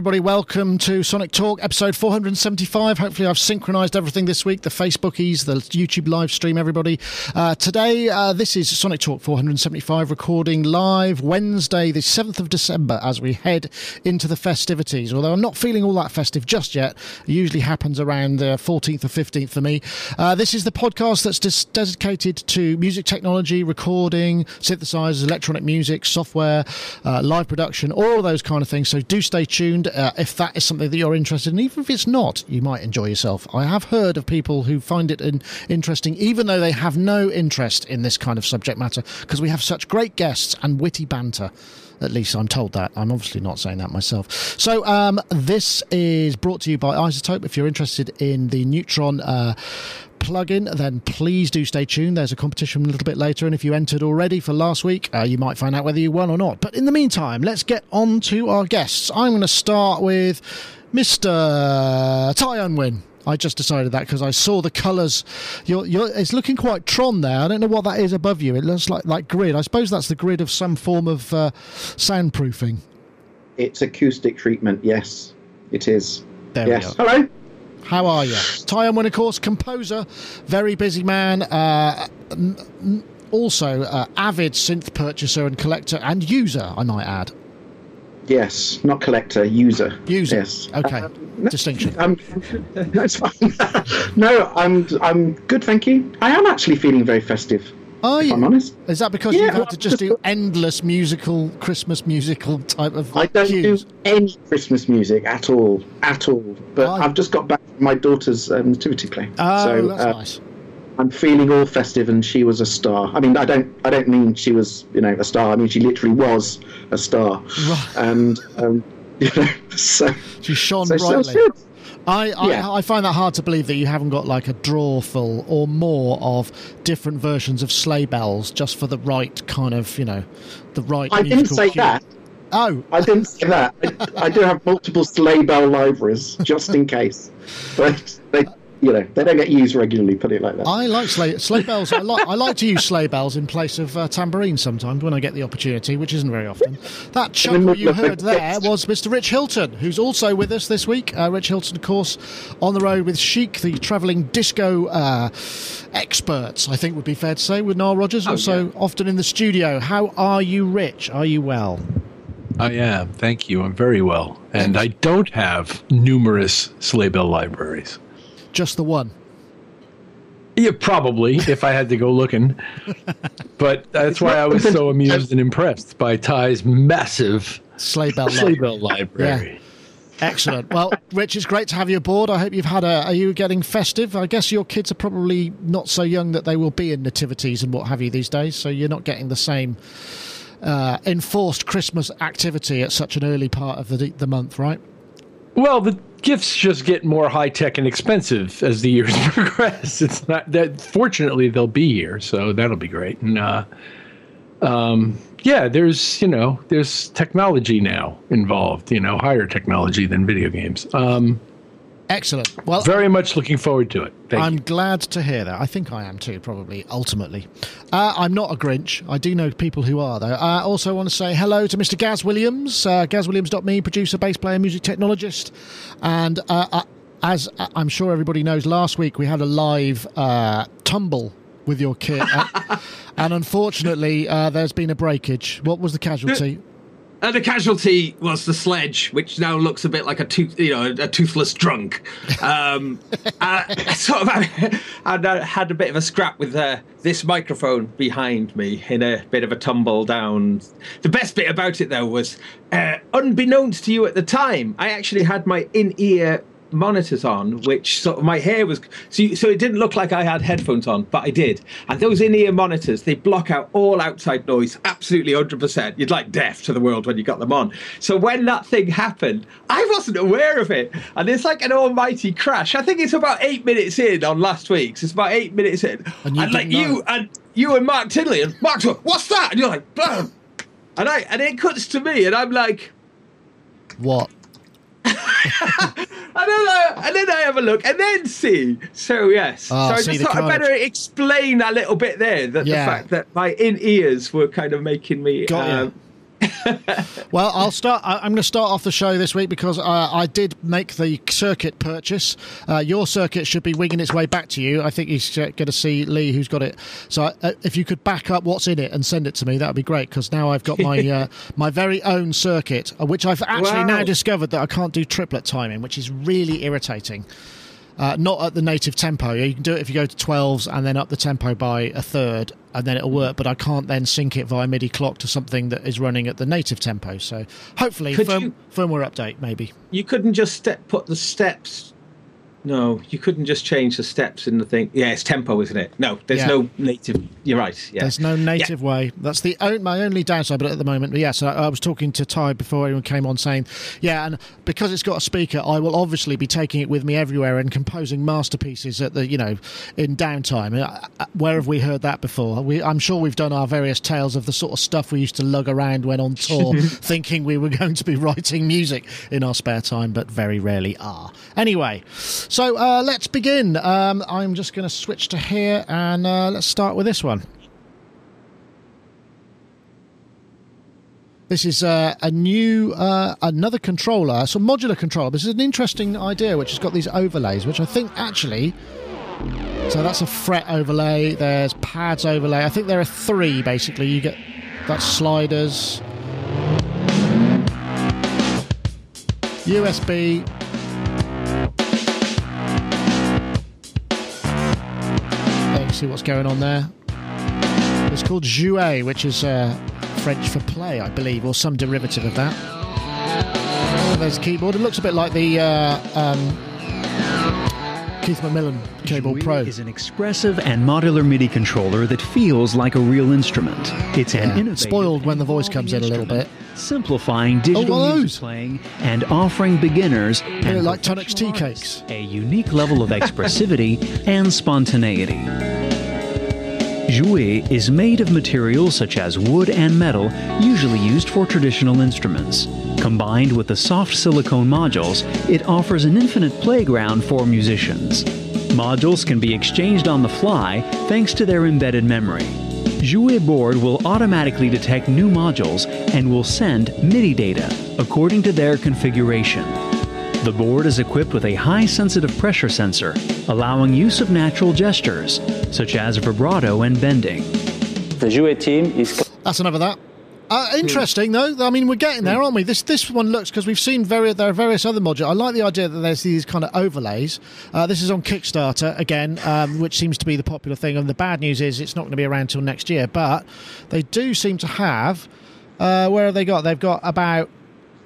Everybody. Welcome to Sonic Talk, episode 475. Hopefully, I've synchronized everything this week the Facebookies, the YouTube live stream, everybody. Uh, today, uh, this is Sonic Talk 475, recording live Wednesday, the 7th of December, as we head into the festivities. Although I'm not feeling all that festive just yet, it usually happens around the 14th or 15th for me. Uh, this is the podcast that's des- dedicated to music technology, recording, synthesizers, electronic music, software, uh, live production, all those kind of things. So do stay tuned uh, if that is something that you're interested in. Even if it's not, you might enjoy yourself. I have heard of people who find it in, interesting, even though they have no interest in this kind of subject matter, because we have such great guests and witty banter. At least I'm told that. I'm obviously not saying that myself. So, um, this is brought to you by iZotope. If you're interested in the Neutron uh, plugin, then please do stay tuned. There's a competition a little bit later, and if you entered already for last week, uh, you might find out whether you won or not. But in the meantime, let's get on to our guests. I'm going to start with Mr. Ty Unwin. I just decided that because I saw the colours. You're, you're, it's looking quite Tron there. I don't know what that is above you. It looks like like grid. I suppose that's the grid of some form of uh, soundproofing. It's acoustic treatment. Yes, it is. There yes. we are. Hello. How are you? Ty Unwin, of course, composer, very busy man. Uh, n- n- also, uh, avid synth purchaser and collector and user, I might add. Yes, not collector, user. User. Yes. Okay. Distinction. Um, that's fine. no, I'm I'm good, thank you. I am actually feeling very festive. Are if you? I'm honest. Is that because Yeah, you've had to just do endless musical, Christmas musical type of thing. I don't cues? do any Christmas music at all, at all. But Oh. I've just got back from my daughter's um, nativity play, Oh, so that's uh, nice. I'm feeling all festive. And she was a star. I mean, I don't I don't mean she was you know a star. I mean she literally was a star. Right. And um, you know, so She shone so brightly. I, I, Yeah. I find that hard to believe that you haven't got like a drawer full or more of different versions of sleigh bells just for the right kind of, you know, the right. I didn't say cue. that. Oh, I didn't say that. I, I do have multiple sleigh bell libraries just in case, but they, you know, they don't get used regularly. Put it like that. I like sleigh, sleigh bells. I like I like to use sleigh bells in place of uh, tambourines sometimes when I get the opportunity, which isn't very often. That chuckle you heard there was Mr. Rich Hilton, who's also with us this week. Uh, Rich Hilton, of course, on the road with Chic, the travelling disco uh, experts. I think would be fair to say with Nile Rodgers. also often in the studio. How are you, Rich? Are you well? I am. Thank you. I'm very well. And I don't have numerous sleigh bell libraries. Just the one. Yeah, probably, if I had to go looking. But that's why I was so amused and impressed by Ty's massive Sleigh bell. sleigh library. bell library. Excellent. Well, Rich, it's great to have you aboard. I hope you've had a. Are you getting festive? I guess your kids are probably not so young that they will be in nativities and what have you these days, so you're not getting the same uh, enforced Christmas activity at such an early part of the the month, right? Well, the gifts just get more high tech and expensive as the years progress. It's not that. Fortunately, they'll be here, so that'll be great. And uh, um, yeah, there's you know there's technology now involved. You know, higher technology than video games. Um, Excellent. Well, very much looking forward to it. Thank I'm you. glad to hear that. I think I am too, probably, ultimately. Uh, I'm not a Grinch. I do know people who are, though. I also want to say hello to Mr. Gaz Williams, uh, gazwilliams.me, producer, bass player, music technologist. And uh, uh, as uh, I'm sure everybody knows, last week we had a live uh, tumble with your kit. Uh, and unfortunately, uh, there's been a breakage. What was the casualty? And the casualty was the sledge, which now looks a bit like a tooth, you know, a toothless drunk. Um, I, I sort of had, I had a bit of a scrap with uh, this microphone behind me in a bit of a tumble down. The best bit about it though was, uh, unbeknownst to you at the time, I actually had my in-ear monitors on, which sort of my hair was so, so it didn't look like I had headphones on, but I did. And those in-ear monitors, they block out all outside noise, absolutely 100%. You'd like deaf to the world when you got them on. So when that thing happened, I wasn't aware of it, and it's like an almighty crash. I think it's about eight minutes in on last week's. It's about eight minutes in, And you like know. you and you and Mark Tinley and Mark's like, what's that? And you're like, Blam! and I and it cuts to me, and I'm like. What? And then, I, and then I have a look and then see. So yes. Ah, so I just thought I better explain a little bit there that Yeah. the fact that my in ears were kind of making me. Got um, well, I'll start. I, am going to start off the show this week because uh, I did make the circuit purchase. Uh, your circuit should be winging its way back to you. I think he's going to see Lee, who's got it. So uh, if you could back up what's in it and send it to me, that would be great. Because now I've got my uh, my very own circuit, uh, which I've actually wow. now discovered that I can't do triplet timing, which is really irritating. Uh, not at the native tempo. You can do it if you go to 12s and then up the tempo by a third, and then it'll work. But I can't then sync it via MIDI clock to something that is running at the native tempo. So hopefully, firm, you, firmware update maybe. You couldn't just step, put the steps no, you couldn't just change the steps in the thing. Yeah, it's tempo, isn't it? No, there's yeah. no native. You're right. Yeah. There's no native yeah. way. That's the my only downside. But at the moment, but yes, I, I, was talking to Ty before anyone came on saying, yeah, and because it's got a speaker, I will obviously be taking it with me everywhere and composing masterpieces at the you know in downtime. Uh, uh, where have we heard that before? We, I'm sure we've done our various tales of the sort of stuff we used to lug around when on tour, thinking we were going to be writing music in our spare time, but very rarely are. Anyway. So uh, let's begin. Um, I'm just going to switch to here and uh, let's start with this one. This is uh, a new, uh, another controller, so modular controller. This is an interesting idea, which has got these overlays, which I think actually. So that's a fret overlay. There's pads overlay. I think there are three basically. You get that's sliders, USB, see what's going on there. It's called jouer, which is uh, French for play, I believe, or some derivative of that. There's a keyboard. It looks a bit like the uh, um, Keith McMillen K-Board Pro. is an expressive and modular MIDI controller that feels like a real instrument. It's an yeah. spoiled when the voice comes in a little bit, simplifying oh, digital oh, music playing and offering beginners and like Tonic's tea cakes a unique level of expressivity and spontaneity. Jouer is made of materials such as wood and metal, usually used for traditional instruments. Combined with the soft silicone modules, it offers an infinite playground for musicians. Modules can be exchanged on the fly thanks to their embedded memory. Jouer board will automatically detect new modules and will send MIDI data according to their configuration. The board is equipped with a high sensitive pressure sensor, allowing use of natural gestures, such as vibrato and bending. The Jouer team is. That's enough of that. Uh, interesting though. I mean, we're getting there, aren't we? This this one looks because we've seen very there are various other modules. I like the idea that there's these kind of overlays. Uh, this is on Kickstarter again, um, which seems to be the popular thing. And the bad news is it's not going to be around till next year. But they do seem to have. Uh, where have they got? They've got about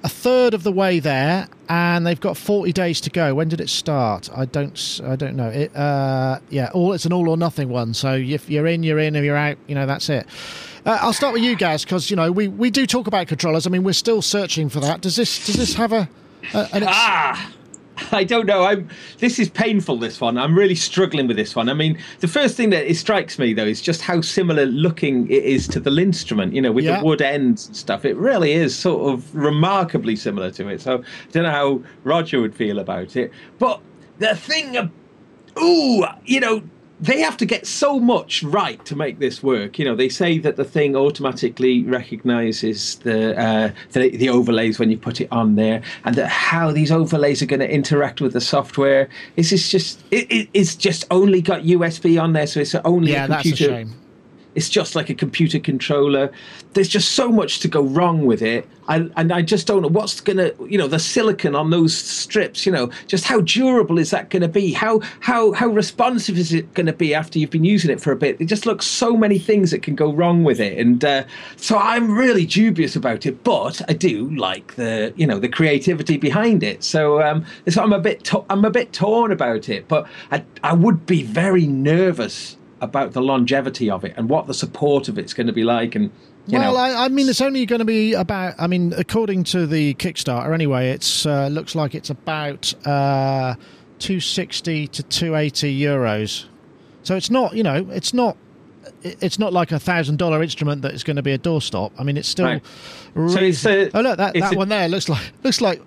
a third of the way there, and they've got 40 days to go. When did it start? I don't, I don't know. It, uh, yeah, all it's an all or nothing one. So if you're in, you're in. If you're out, you know that's it. Uh, I'll start with you guys because you know we, we do talk about controllers. I mean, we're still searching for that. Does this does this have a, a an ex- ah? I don't know. I'm. This is painful. This one. I'm really struggling with this one. I mean, the first thing that it strikes me though is just how similar looking it is to the LinnStrument. You know, with yeah. the wood ends and stuff. It really is sort of remarkably similar to it. So I don't know how Roger would feel about it. But the thing. Ooh, you know, they have to get so much right to make this work. You know, they say that the thing automatically recognizes the uh, the, the, overlays when you put it on there, and that how these overlays are going to interact with the software. This Is just it, it, it's just only got USB on there, so it's only yeah, a computer. That's a shame it's just like a computer controller. There's just so much to go wrong with it. I, and I just don't know what's going to, you know, the silicon on those strips, you know, just how durable is that going to be? How, how, how responsive is it going to be after you've been using it for a bit? It just looks so many things that can go wrong with it. And uh, so I'm really dubious about it, but I do like the, you know, the creativity behind it. So, um, so I'm a bit, I'm a bit torn about it, but I, I would be very nervous about the longevity of it and what the support of it's going to be like and well, I, I, mean, it's only going to be about. I mean, according to the Kickstarter, anyway, it's uh, looks like it's about uh, two sixty to two eighty euros. So it's not, you know, it's not. It's not like a thousand dollar instrument that is going to be a doorstop. I mean, it's still. Right. so it's a, oh look, that, that a, one there looks like looks like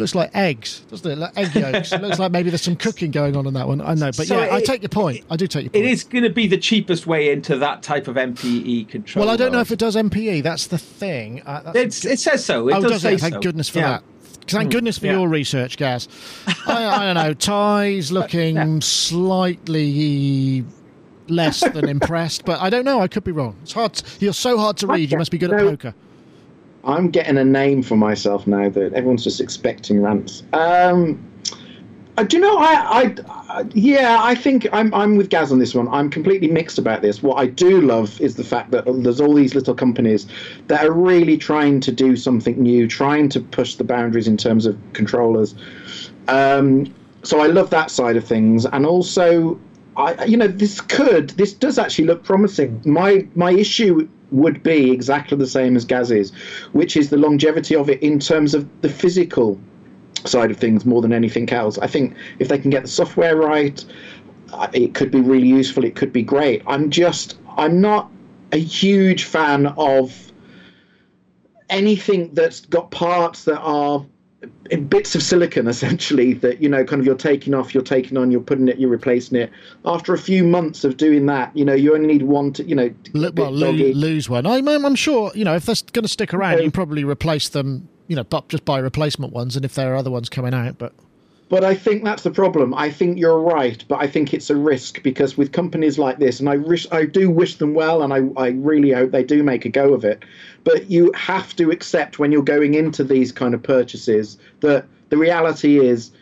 looks like eggs, doesn't it? Like egg yolks. it looks like maybe there's some cooking going on in that one. I know, but So yeah, I take your point. I do take your point. It is going to be the cheapest way into that type of MPE control. Well, I don't know if it does MPE. That's the thing. Uh, that's It's, it says so. It oh, does, does say it? Thank so. goodness for Yeah. that. Thank goodness for yeah. your research, Gaz. I, I don't know. Ty's looking slightly less than impressed, but I don't know. I could be wrong. It's hard. To, you're so hard to read. You must be good at No. poker. I'm getting a name for myself now that everyone's just expecting rants. Um, uh, do you know? I, I, I, yeah, I think I'm, I'm with Gaz on this one. I'm completely mixed about this. What I do love is the fact that there's all these little companies that are really trying to do something new, trying to push the boundaries in terms of controllers. Um, so I love that side of things, and also, I, you know, this could, this does actually look promising. My, my issue would be exactly the same as Gaz's, which is the longevity of it in terms of the physical side of things more than anything else. I think if they can get the software right, uh, it could be really useful. It could be great. I'm just, I'm not a huge fan of anything that's got parts that are bits of silicon essentially that you know kind of you're taking off you're taking on you're putting it you're replacing it after a few months of doing that you know you only need one to you know to get Lo- a bit well, lo- lose one. I'm, I'm sure. You know, if they're going to stick around, you probably replace them. You know, just buy replacement ones, and if there are other ones coming out, but But I think that's the problem. I think you're right, but I think it's a risk because with companies like this, and I wish, I do wish them well, and I, I really hope they do make a go of it. But you have to accept when you're going into these kind of purchases that the reality is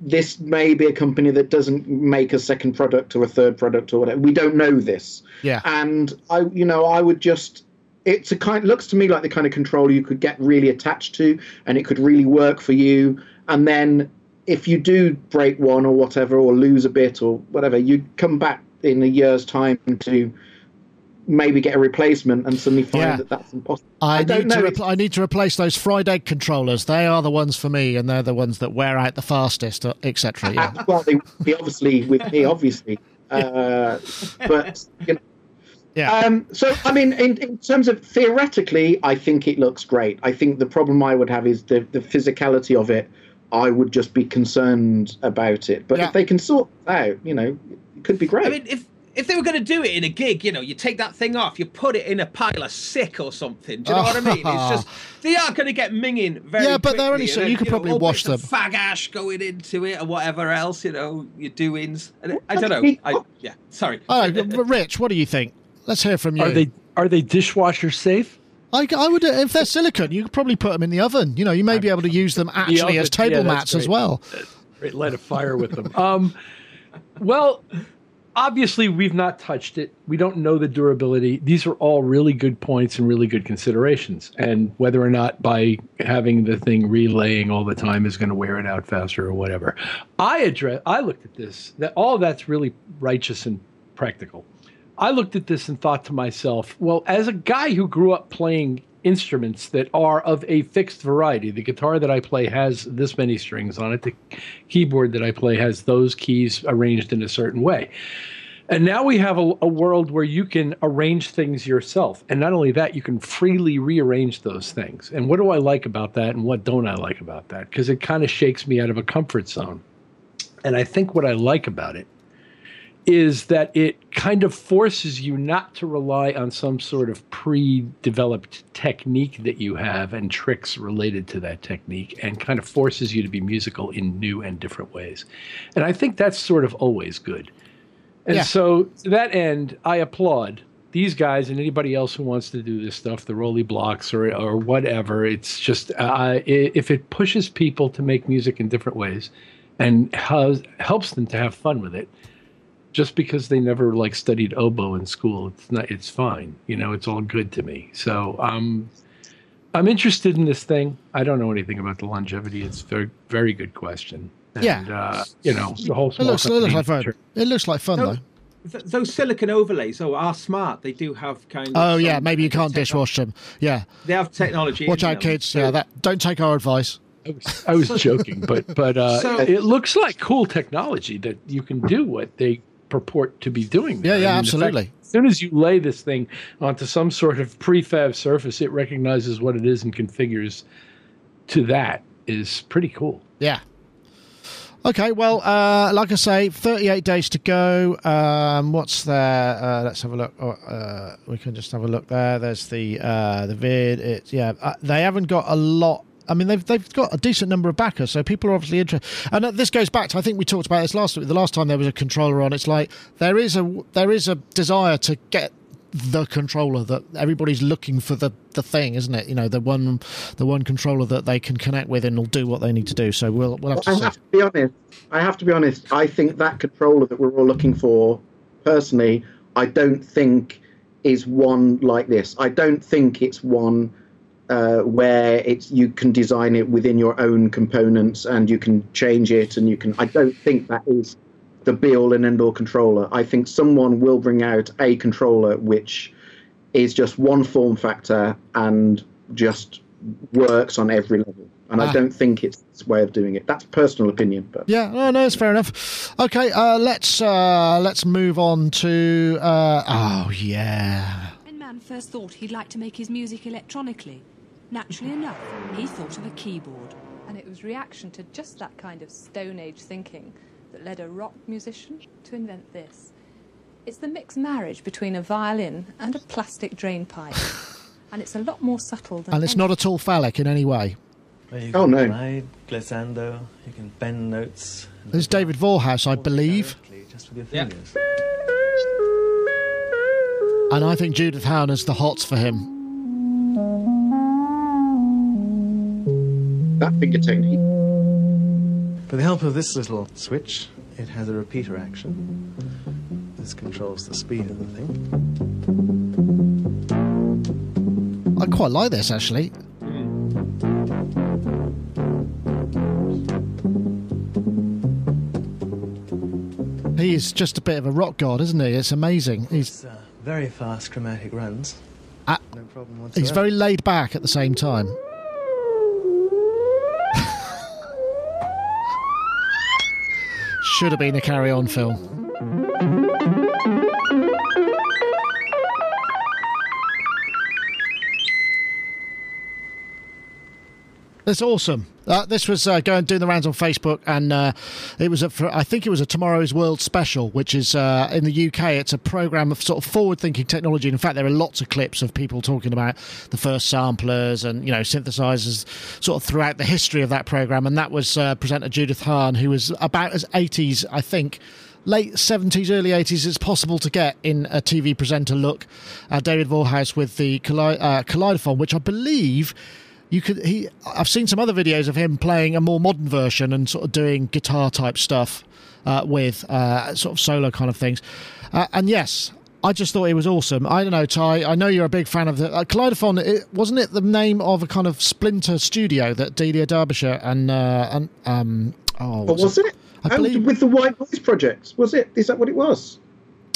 this may be a company that doesn't make a second product or a third product or whatever. We don't know this. Yeah. And I, you know, I would just. It's a kind. Looks to me like the kind of controller you could get really attached to, and it could really work for you. And then if you do break one or whatever, or lose a bit or whatever, you come back in a year's time to maybe get a replacement and suddenly find Yeah. that that's impossible. I, don't need to I need to replace those fried egg controllers. They are the ones for me, and they're the ones that wear out the fastest, uh, etc. Yeah. Well, they, they obviously with me, obviously, uh, but you know. Yeah. Um, so, I mean, in, in terms of theoretically, I think it looks great. I think the problem I would have is the, the physicality of it. I would just be concerned about it. But Yeah. if they can sort it out, you know, it could be great. I mean, if if they were going to do it in a gig, you know, you take that thing off, you put it in a pile of sick or something. Do you know what I mean? It's just they are going to get minging very. Yeah, but they're only quickly, so- and you then, could know, probably all wash them. Fag ash going into it or whatever else, you know, your doings. And I don't know. I, yeah, sorry. Oh, Rich, what do you think? Let's hear from you. Are they are they dishwasher safe? I, I would, if they're silicon, you could probably put them in the oven. You know, you may be able to use them actually oven, as table yeah, mats as well. Right, light a fire with them. Um, well, obviously we've not touched it. We don't know the durability. These are all really good points and really good considerations. And whether or not by having the thing relaying all the time is going to wear it out faster or whatever. I address. I looked at this. That all that's really righteous and practical. I looked at this and thought to myself, well, as a guy who grew up playing instruments that are of a fixed variety, the guitar that I play has this many strings on it, the keyboard that I play has those keys arranged in a certain way. And now we have a, a world where you can arrange things yourself. And not only that, you can freely rearrange those things. And what do I like about that and what don't I like about that? Because it kind of shakes me out of a comfort zone. And I think what I like about it is that it kind of forces you not to rely on some sort of pre-developed technique that you have and tricks related to that technique and kind of forces you to be musical in new and different ways. And I think that's sort of always good. And Yeah. so to that end, I applaud these guys and anybody else who wants to do this stuff, the ROLI Blocks or or whatever. It's just uh, if it pushes people to make music in different ways and has, helps them to have fun with it, just because they never like studied oboe in school, it's not. It's fine. You know, it's all good to me. So um, I'm interested in this thing. I don't know anything about the longevity. It's very very good question. And, Yeah. uh, you know the whole. It looks, it looks like fun. It looks like fun No, though. th- those silicon overlays, oh, are smart. They do have kind of. Oh yeah, maybe you can't techno- dishwash them. Yeah, They have technology. watch out, them. kids. Yeah, that don't take our advice. I was, I was joking, but but uh, So- it looks like cool technology that you can do what they purport to be doing. Yeah, there. yeah, I mean, the fact- absolutely. as soon as you lay this thing onto some sort of prefab surface, it recognizes what it is and configures to that. is pretty cool. Yeah. Okay, well, uh, like I say, 38 days to go. Um, what's there? Uh, let's have a look. Oh, uh, we can just have a look there. There's the uh, the vid. It's yeah. Uh, they haven't got a lot. I mean, they've they've got a decent number of backers, so people are obviously interested. And this goes back to I think we talked about this last week. the last time there was a controller on. It's like there is a there is a desire to get the controller that everybody's looking for the the thing, isn't it? You know, the one the one controller that they can connect with and will do what they need to do. So we'll we'll have to I see. have to be honest. I have to be honest. I think that controller that we're all looking for, personally, I don't think is one like this. I don't think it's one uh, where it's you can design it within your own components and you can change it and you can. I don't think that is the be all and end all controller. I think someone will bring out a controller which is just one form factor and just works on every level. And Ah. I don't think it's this way of doing it. That's personal opinion, but Yeah, no, no, it's fair enough. Okay, uh, let's uh, let's move on to uh, oh yeah, When man first thought he'd like to make his music electronically, naturally enough, he thought of a keyboard. And it was reaction to just that kind of Stone Age thinking that led a rock musician to invent this. It's the mixed marriage between a violin and a plastic drain pipe. and it's a lot more subtle than and it's any- not at all phallic in any way. Where you Oh, can no. glide, glissando, you can bend notes. and This is David Vorhaus, I believe, Just with your Yeah. fingers. and I think Judith Howard is the hots for him. That finger technique. With the help of this little switch, it has a repeater action. This controls the speed of the thing. I quite like this actually. He is just a bit of a rock god, isn't he? It's amazing. He's It's uh, very fast chromatic runs. Ah, no problem whatsoever. he's very laid back at the same time. Should have been a carry on film. It's awesome. Uh, this was uh, going doing the rounds on Facebook, and uh, it was a, I think it was a Tomorrow's World special, which is uh, in the UK. It's a program of sort of forward-thinking technology. In fact, there are lots of clips of people talking about the first samplers and you know synthesizers, sort of throughout the history of that program. And that was uh, presenter Judith Hann, who was about as 80s, I think late 70s, early 80s, it's possible to get in a TV presenter look. Uh, David Vorhaus with the Colli- uh, Kaleidophone, which I believe you could. He, I've seen some other videos of him playing a more modern version and sort of doing guitar type stuff uh, with uh, sort of solo kind of things. Uh, and yes. I just thought it was awesome. I don't know, Ty. I know you're a big fan of the uh, Kaleidophone. It, wasn't it the name of a kind of splinter studio that Delia Derbyshire and uh, and um oh What was it? I Oh, believe- with the White Noise Project, was it? Is that what it was?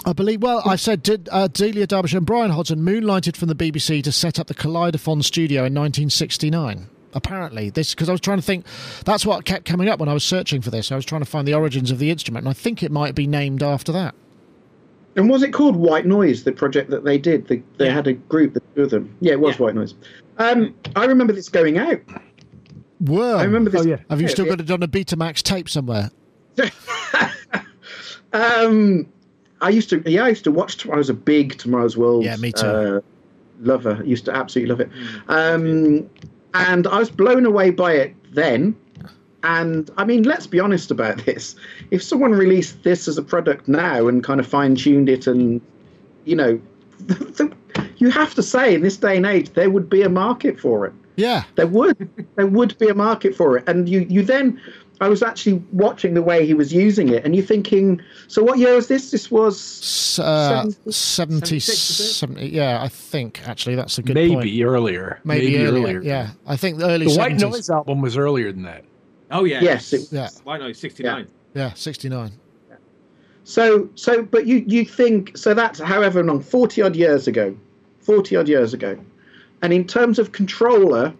I believe. Well, I said did uh, Delia Derbyshire and Brian Hodgson moonlighted from the BBC to set up the Kaleidophone studio in 1969. Apparently, this because I was trying to think. That's what kept coming up when I was searching for this. I was trying to find the origins of the instrument, and I think it might be named after that. And was it called White Noise, the project that they did? They, they Yeah. had a group, the two of them. Yeah, it was Yeah. White Noise. Um, I remember this going out. Whoa! I remember this. Oh, yeah. Have you still Yeah, got it on a Betamax tape somewhere? Um, I used to, yeah, I used to watch. I was a big Tomorrow's World. Yeah, me too. Uh, lover. I used to absolutely love it. Um, and I was blown away by it then. And I mean, let's be honest about this. If someone released this as a product now and kind of fine tuned it, and you know, you have to say in this day and age there would be a market for it. Yeah. There would there would be a market for it, and you you then. I was actually watching the way he was using it, and you're thinking, so what year was this? This was S- Uh, 70 70, 76, is it? 70 yeah, I think actually that's a good Maybe point. earlier. Maybe, earlier. Yeah, I think the early The White Noise album was earlier than that. Oh yeah. Yes, it- Yeah, Why not? Sixty nine. yeah, 69. So, so, but you you think so? That's however long, forty odd years ago, forty odd years ago, and in terms of controller,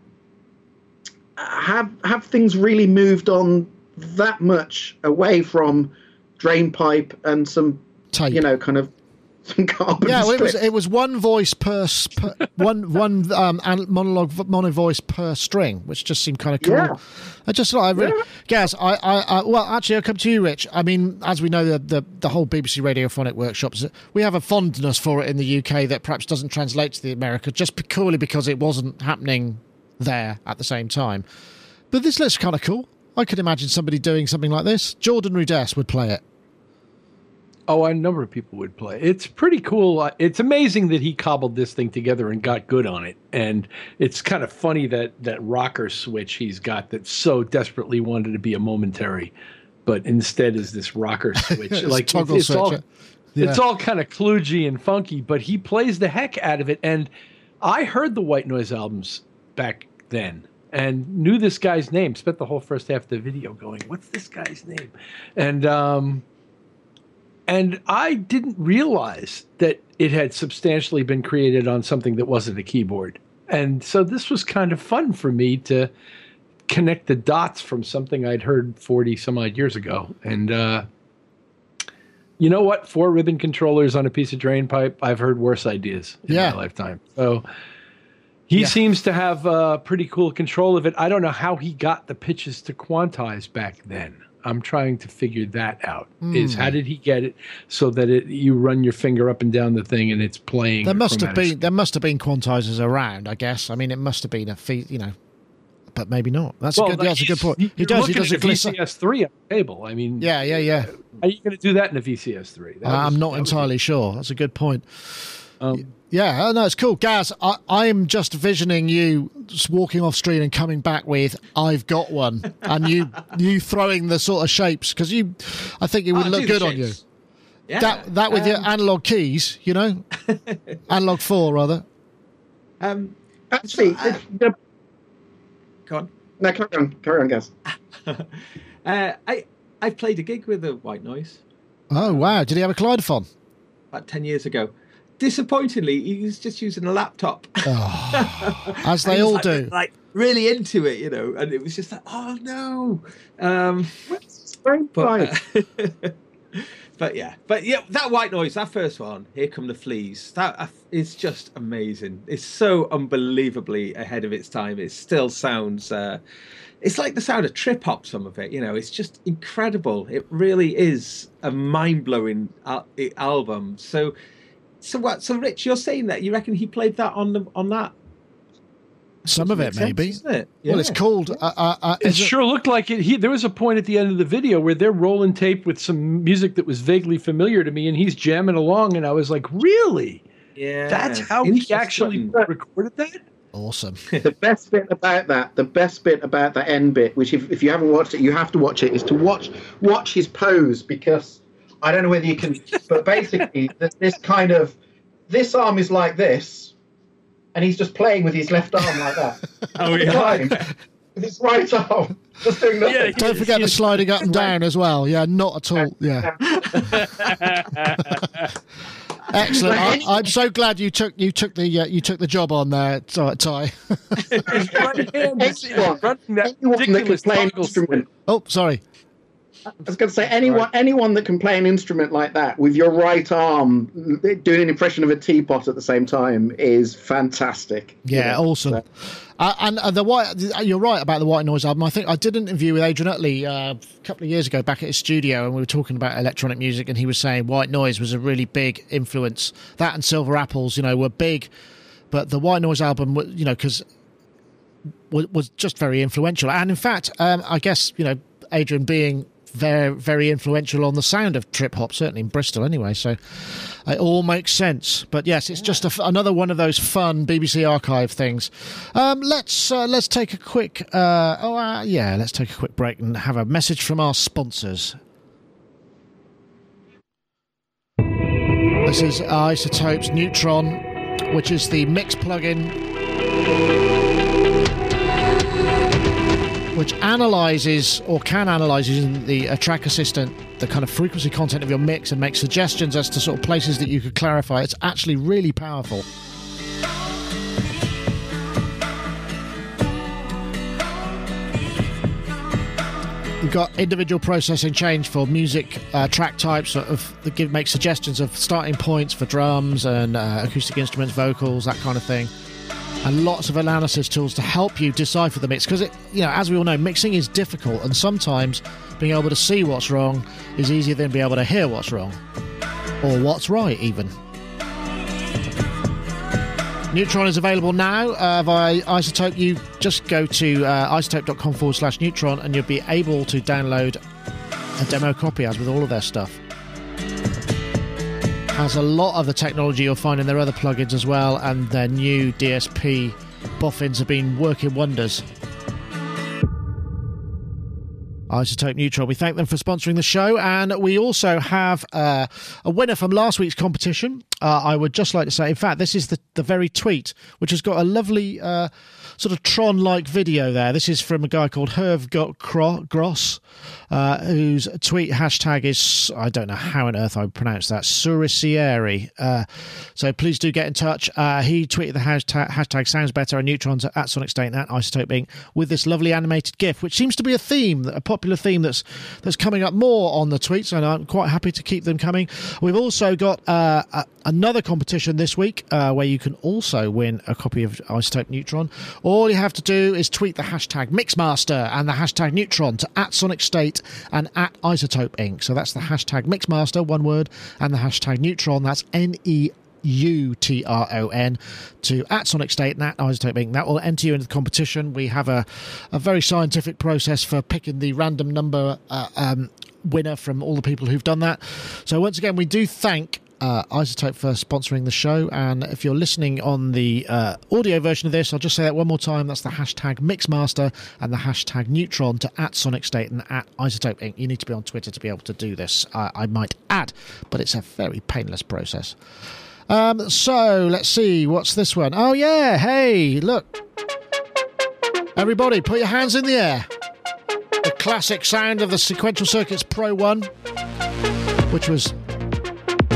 have have things really moved on that much away from drain pipe and some, Tape. you know, kind of some carbon. Yeah, well, it was it was one voice per, s- per one one um, monologue mono voice per string, which just seemed kind of cool. Yeah. I just thought I really, Gaz, I, I, I, well, actually, I'll come to you, Rich. I mean, as we know, the, the the whole BBC Radiophonic workshops, we have a fondness for it in the UK that perhaps doesn't translate to the America, just purely because it wasn't happening there at the same time. But this looks kind of cool. I could imagine somebody doing something like this. Jordan Rudess would play it. Oh, a number of people would play. It's pretty cool. Uh, It's amazing that he cobbled this thing together and got good on it. And it's kind of funny that that rocker switch he's got that so desperately wanted to be a momentary, but instead is this rocker switch. It's like toggle it's, switch, all yeah. it's all kind of kludgy and funky, but he plays the heck out of it. And I heard the White Noise albums back then and knew this guy's name. Spent the whole first half of the video going, "What's this guy's name?" And um, and I didn't realize that it had substantially been created on something that wasn't a keyboard. And so this was kind of fun for me to connect the dots from something I'd heard 40 some odd years ago. And uh, you know what? Four ribbon controllers on a piece of drain pipe, I've heard worse ideas in Yeah. my lifetime. So he Yeah. seems to have uh, pretty cool control of it. I don't know how he got the pitches to quantize back then. I'm trying to figure that out. Is Hmm. how did he get it so that it you run your finger up and down the thing and it's playing? There must have been there must have been quantizers around, I guess. I mean, it must have been a fee, you know, but maybe not. That's a good. That's a good point. He does. He does a VCS three table. I mean, Yeah, yeah, yeah. How are you going to do that in a VCS three? I'm was- not entirely sure. That's a good point. Um, Yeah, oh, no, it's cool, Gaz. I, I'm just visioning you just walking off screen and coming back with "I've got one," and you you throwing the sort of shapes because you, I think it would I'll look good on you. Yeah. That that with your Um, analog keys, you know, analog four rather. Um, Actually, So, uh, the- go on. no, carry on, carry on, guys. Uh, I I played a gig with the White Noise Oh wow! Did he have a kaleidophone? about ten years ago. Disappointingly, he was just using a laptop. As they all like, do. Like really into it, you know, and it was just like, oh no. Um, Very but, uh, but yeah, but yeah, that white noise, that first one, here come the fleas. That uh, is just amazing. It's so unbelievably ahead of its time. It still sounds. Uh, it's like the sound of trip hop. Some of it, you know, it's just incredible. It really is a mind blowing al- album. So, so what? So, Rich, you're saying that you reckon he played that on the on that? Some of it Makes sense, maybe. doesn't it? Well, it's called. Uh, uh, uh, it- sure looked like it. He, there was a point at the end of the video where they're rolling tape with some music that was vaguely familiar to me, and he's jamming along, and I was like, "Really? Yeah, That's how he actually recorded that?" awesome. the best bit about that, the best bit about that end bit, which if, if you haven't watched it, you have to watch it, is to watch watch his pose because I don't know whether you can, but basically th- this kind of this arm is like this, and he's just playing with his left arm like that. Oh The yeah. time, with his right arm, just doing nothing. Yeah, Don't forget the sliding up and down as well. Yeah, not at all. Yeah. Excellent. I, I'm so glad you took you took the uh, you took the job on there, Ty. Ty. His right hand is Anyone, that anyone that can play an instrument. oh, sorry. I was going to say anyone anyone that can play an instrument like that with your right arm doing an impression of a teapot at the same time is fantastic. Yeah, You know, awesome. so- Uh, and uh, the white, you're right about the White Noise album. I think I did an interview with Adrian Utley uh, a couple of years ago back at his studio, and we were talking about electronic music, and he was saying White Noise was a really big influence. That and Silver Apples, you know, were big, but the White Noise album, you know, because was, was just very influential. And in fact, um, I guess you know, Adrian being very very influential on the sound of trip hop, certainly in Bristol anyway. So it all makes sense. But yes, it's just a f another one of those fun BBC archive things. Um, let's uh, let's take a quick uh, oh uh, yeah, let's take a quick break and have a message from our sponsors. This is iZotopes Neutron, which is the mix plugin which analyzes or can analyze using the uh, track assistant the kind of frequency content of your mix and make suggestions as to sort of places that you could clarify. It's actually really powerful. We've got individual processing change for music uh, track types, of that give make suggestions of starting points for drums and uh, acoustic instruments, vocals, that kind of thing, and lots of analysis tools to help you decipher the mix. Because you know, as we all know, mixing is difficult, and sometimes being able to see what's wrong is easier than being able to hear what's wrong or what's right, even. Neutron is available now uh, via iZotope. You just go to uh, izotope.com forward slash neutron and you'll be able to download a demo copy, as with all of their stuff. Has a lot of the technology you'll find in their other plugins as well, and their new DSP boffins have been working wonders. iZotope Neutron. We thank them for sponsoring the show, and we also have uh, a winner from last week's competition. Uh, I would just like to say, in fact, this is the, the very tweet, which has got a lovely uh, sort of Tron like video there. This is from a guy called Herv Gross, uh, whose tweet hashtag is, I don't know how on earth I pronounce that, Suricieri. Uh, so please do get in touch. Uh, he tweeted the hashtag, hashtag sounds better and neutrons at Sonic State at iZotope Inc. with this lovely animated GIF, which seems to be a theme, a popular theme that's that's coming up more on the tweets, and I'm quite happy to keep them coming. We've also got uh, another competition this week uh, where you can also win a copy of iZotope Neutron. All you have to do is tweet the hashtag Mixmaster and the hashtag Neutron to at Sonic State and at iZotope Inc. So that's the hashtag Mixmaster, one word, and the hashtag Neutron. That's N E U T R O N to at Sonic State and at iZotope Inc. That will enter you into the competition. We have a, a very scientific process for picking the random number uh, um, winner from all the people who've done that. So once again, we do thank uh, iZotope for sponsoring the show. And if you're listening on the uh, audio version of this, I'll just say that one more time. That's the hashtag Mixmaster and the hashtag Neutron to at Sonic State and at iZotope Inc. You need to be on Twitter to be able to do this, I might add, but it's a very painless process. Um, so let's see, what's this one? Oh, yeah, hey, look. Everybody, put your hands in the air. The classic sound of the Sequential Circuits Pro 1, which was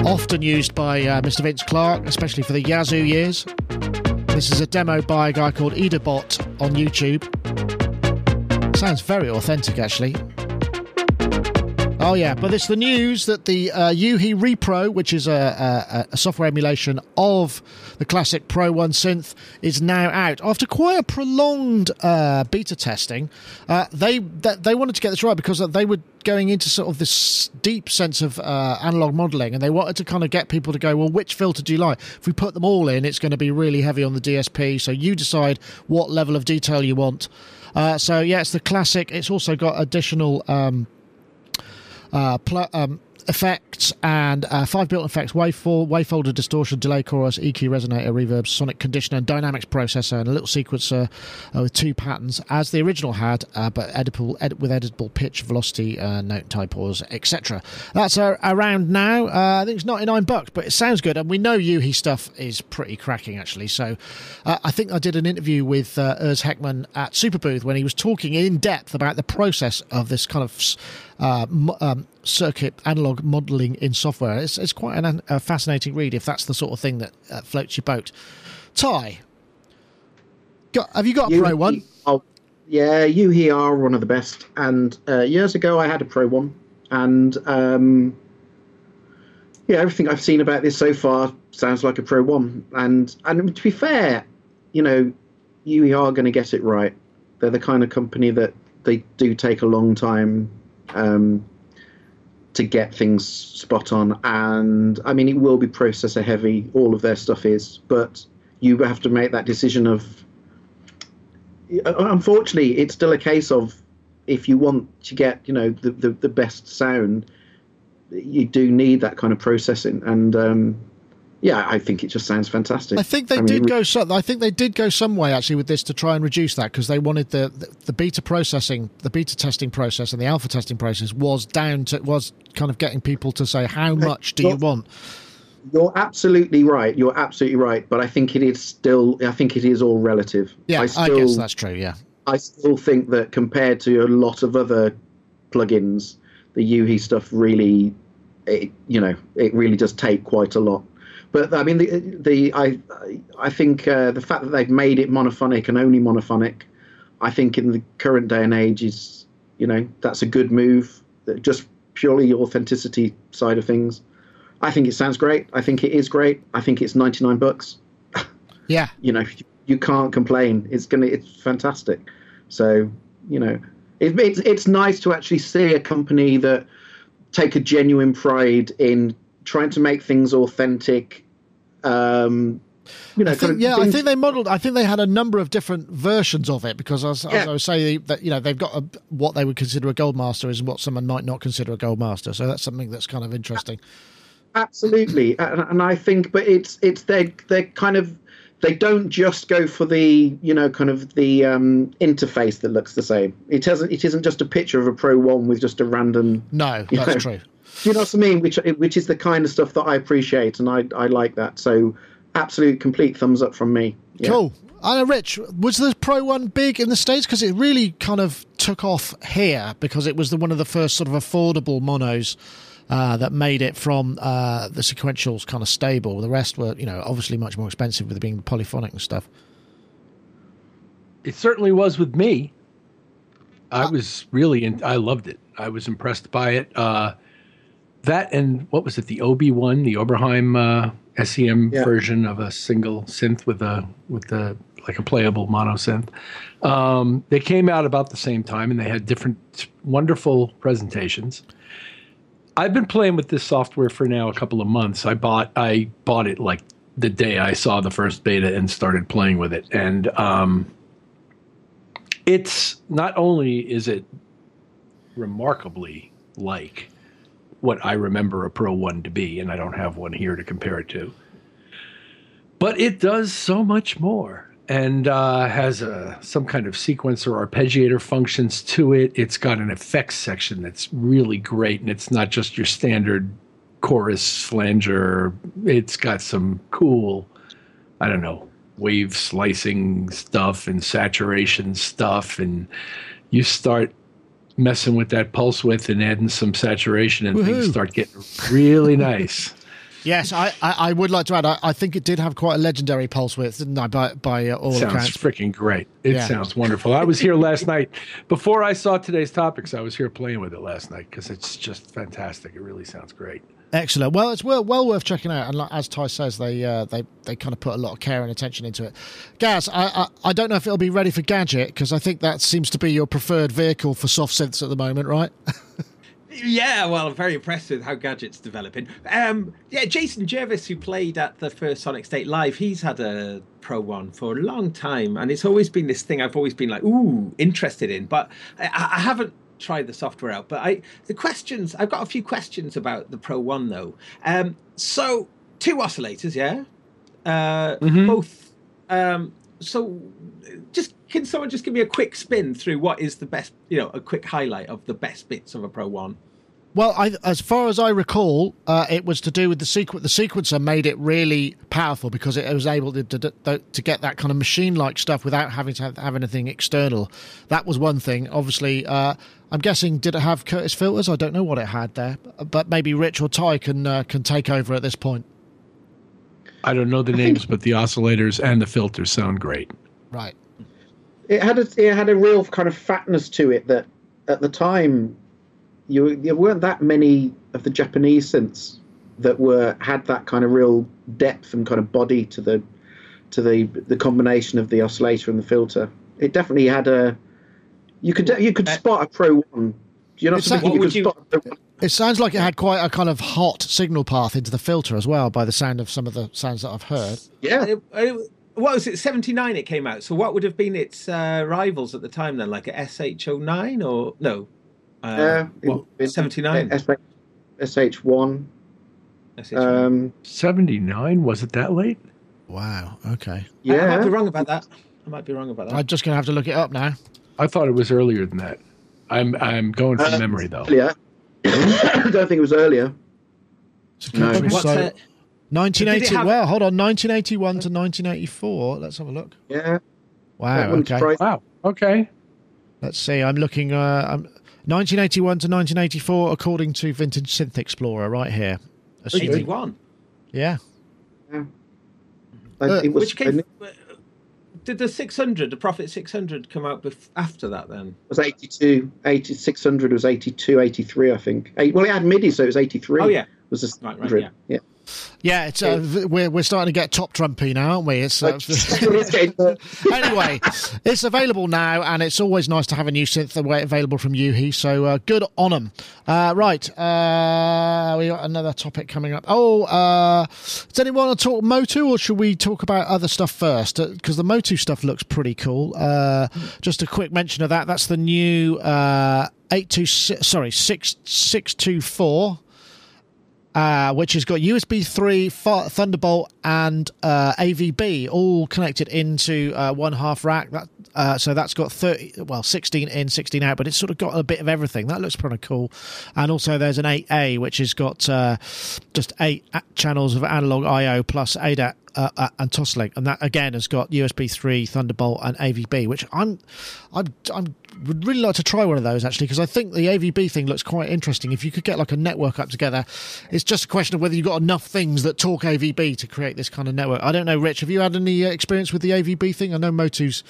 often used by uh, Mr. Vince Clarke, especially for the Yazoo years. This is a demo by a guy called Edabot on YouTube. Sounds very authentic, actually. Oh yeah, but it's the news that the uh, u-he Repro, which is a, a, a, software emulation of the classic Pro One synth, is now out after quite a prolonged uh, beta testing. Uh, they, they they wanted to get this right because they were going into sort of this deep sense of uh, analog modeling, and they wanted to kind of get people to go, well, which filter do you like? If we put them all in, it's going to be really heavy on the DSP. So you decide what level of detail you want. Uh, so yeah, it's the classic. It's also got additional. Um, uh, pl- um, effects and uh, five built effects waveform, wavefolder, distortion, delay chorus, EQ, resonator, reverb, sonic conditioner, and dynamics processor, and a little sequencer uh, with two patterns, as the original had, uh, but editable ed- with editable pitch, velocity, uh, note type, pause, etc. That's uh, around now. Uh, I think it's 99 bucks, but it sounds good, and we know u-he stuff is pretty cracking actually. So I think I did an interview with uh, Urs Heckmann at Superbooth when he was talking in depth about the process of this kind of uh, um, circuit analog modeling in software. It's, it's quite an, a fascinating read if that's the sort of thing that uh, floats your boat. Ty, got, have you got a you, Pro One? Oh, yeah, you here are one of the best. And uh, years ago, I had a Pro One, and um, yeah, everything I've seen about this so far sounds like a Pro One. And and to be fair, you know, u-he are going to get it right. They're the kind of company that they do take a long time um, to get things spot on. And I mean, it will be processor heavy. All of their stuff is, but you have to make that decision of. Unfortunately, it's still a case of if you want to get you know the the, the best sound, you do need that kind of processing and. Um, yeah, I think it just sounds fantastic. I think they I did mean, go. So, I think they did go some way actually with this to try and reduce that because they wanted the, the, the beta processing, the beta testing process, and the alpha testing process was down to was kind of getting people to say how much do you want. You're absolutely right. You're absolutely right. But I think it is still. I think it is all relative. Yeah, I, still, I guess that's true. Yeah. I still think that compared to a lot of other plugins, the u-he stuff really, it, you know, it really does take quite a lot but I mean, the the I I think uh, the fact that they've made it monophonic and only monophonic, I think in the current day and age is You know, that's a good move. That Just purely authenticity side of things. I think it sounds great. I think it is great. I think it's 99 bucks. Yeah. You know, you can't complain. It's gonna, it's fantastic. So, you know, it, it's it's nice to actually see a company that take a genuine pride in trying to make things authentic. Um, you know, I think, yeah, I think they modelled. I think they had a number of different versions of it because, as, as I was saying, that you know they've got a, what they would consider a gold master is what someone might not consider a gold master. So that's something that's kind of interesting. Absolutely, and, and I think, but it's it's they they kind of they don't just go for the you know kind of the um, interface that looks the same. It hasn't. It isn't just a picture of a Pro One with just a random. No, that's know, true. Do you know what I mean? Which which is the kind of stuff that I appreciate, and I I like that. So, absolute complete thumbs up from me. Yeah. Cool. I know, Rich, was the Pro One big in the States? Because it really kind of took off here because it was the, one of the first sort of affordable monos uh, that made it from uh, the sequentials kind of stable. The rest were, you know, obviously much more expensive with it being polyphonic and stuff. It certainly was with me. I was really, in, I loved it. I was impressed by it. That and what was it? The Obi one, the Oberheim uh, SEM Yeah. version of a single synth with a with the like a playable mono synth. Um, they came out about the same time, and they had different wonderful presentations. I've been playing with this software for now a couple of months. I bought I bought it like the day I saw the first beta and started playing with it, and um, it's not only is it remarkably like what I remember a Pro One to be, and I don't have one here to compare it to, but it does so much more and uh, has a, some kind of sequencer arpeggiator functions to it. It's got an effects section that's really great, and it's not just your standard chorus flanger. It's got some cool, I don't know, wave slicing stuff and saturation stuff, and you start messing with that pulse width and adding some saturation, and things start getting really nice. Yes, I, I, I would like to add. I, I think it did have quite a legendary pulse width, didn't I? By by uh, all sounds accounts. freaking great. It Yeah. sounds wonderful. I was here last night before I saw today's topics. I was here playing with it last night because it's just fantastic. It really sounds great. Excellent. Well, it's well, well worth checking out. And like, as Ty says, they uh, they they kind of put a lot of care and attention into it. Gaz, I I, I don't know if it'll be ready for Gadget because I think that seems to be your preferred vehicle for soft synths at the moment, right? Yeah, well, I'm very impressed with how Gadget's developing. Um, yeah, Jason Jervis, who played at the first Sonic State Live, he's had a Pro One for a long time, and it's always been this thing I've always been like, ooh, interested in, but I, I haven't tried the software out. But I, the questions, I've got a few questions about the Pro One though. Um, so two oscillators, yeah, uh, both. Um, so, just can someone just give me a quick spin through what is the best, you know, a quick highlight of the best bits of a Pro One? Well, I, as far as I recall, uh, it was to do with the sequ- The sequencer made it really powerful because it was able to to, to get that kind of machine-like stuff without having to have, have anything external. That was one thing. Obviously, uh, I'm guessing did it have Curtis filters? I don't know what it had there, but maybe Rich or Ty can uh, can take over at this point. I don't know the names, but the oscillators and the filters sound great. Right. it had a it had a real kind of fatness to it that at the time you there weren't that many of the Japanese synths that were had that kind of real depth and kind of body to the to the the combination of the oscillator and the filter. It definitely had a you could you could spot a Pro One. You know It's what I that- mean? what You could you- spot a Pro One. It sounds like it had quite a kind of hot signal path into the filter as well, by the sound of some of the sounds that I've heard. Yeah, It- it- what was it? Seventy nine. It came out. So what would have been its uh, rivals at the time then? Like a SH09 or no? Uh, uh, what? Seventy nine. SH one. Um, Seventy nine was it that late? Wow. Okay. I, I might be wrong about that. I might be wrong about that. I'm just going to have to look it up now. I thought it was earlier than that. I'm I'm going from Uh, memory though. Yeah. I don't think it was earlier. No. What's so, it? 1980. Did have- Well, hold on. 1981 to 1984. Let's have a look. Yeah, Wow. Okay. Wow. Okay. Let's see. I'm looking. Uh, I'm 1981 to 1984, according to Vintage Synth Explorer, right here. Assuming- Eighty one. Yeah. Uh, Uh, it was, Which came. did the 600, the Prophet 600, come out bef- after that? Then It was 82, 80, 600 was 82, 83, I think. Eight, well, it had MIDI, so it was 83. Oh, yeah. Was the Right, right, yeah. yeah. Yeah, it's uh, we're we're starting to get top trumpy now, aren't we? It's uh, anyway, it's available now, and it's always nice to have a new synth available from u-he. So uh, good on them. Uh, right, uh, we got another topic coming up. Oh, uh, does anyone want to talk Motu, or should we talk about other stuff first? Because the Motu stuff looks pretty cool. Uh, just a quick mention of that. That's the new uh, eight two. Sorry, six six two four uh, which has got USB 3, Th- Thunderbolt, and uh, AVB all connected into uh, one half rack. That uh, so that's got 30, well, 16 in, 16 out, but it's sort of got a bit of everything. That looks pretty cool. And also, there's an 8A, which has got uh, just eight channels of analog I/O plus ADAT uh, uh, and Toslink, and that again has got USB 3, Thunderbolt, and AVB. Which I'm, I'm, I'm would really like to try one of those actually because I think the AVB thing looks quite interesting. If you could get like a network up together, it's just a question of whether you've got enough things that talk AVB to create this kind of network. I don't know, Rich. Have you had any uh, experience with the AVB thing? I know Motu's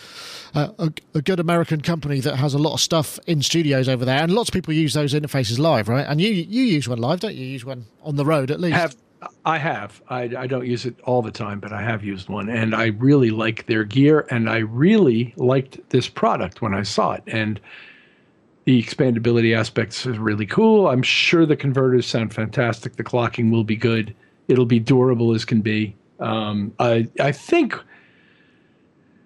uh, a, a good American company that has a lot of stuff in studios over there, and lots of people use those interfaces live, right? And you you use one live, don't you? You use one on the road at least. have I have. I, I don't use it all the time, but I have used one, and I really like their gear, and I really liked this product when I saw it, and the expandability aspects is really cool. I'm sure the converters sound fantastic. The clocking will be good. It'll be durable as can be. Um, I I think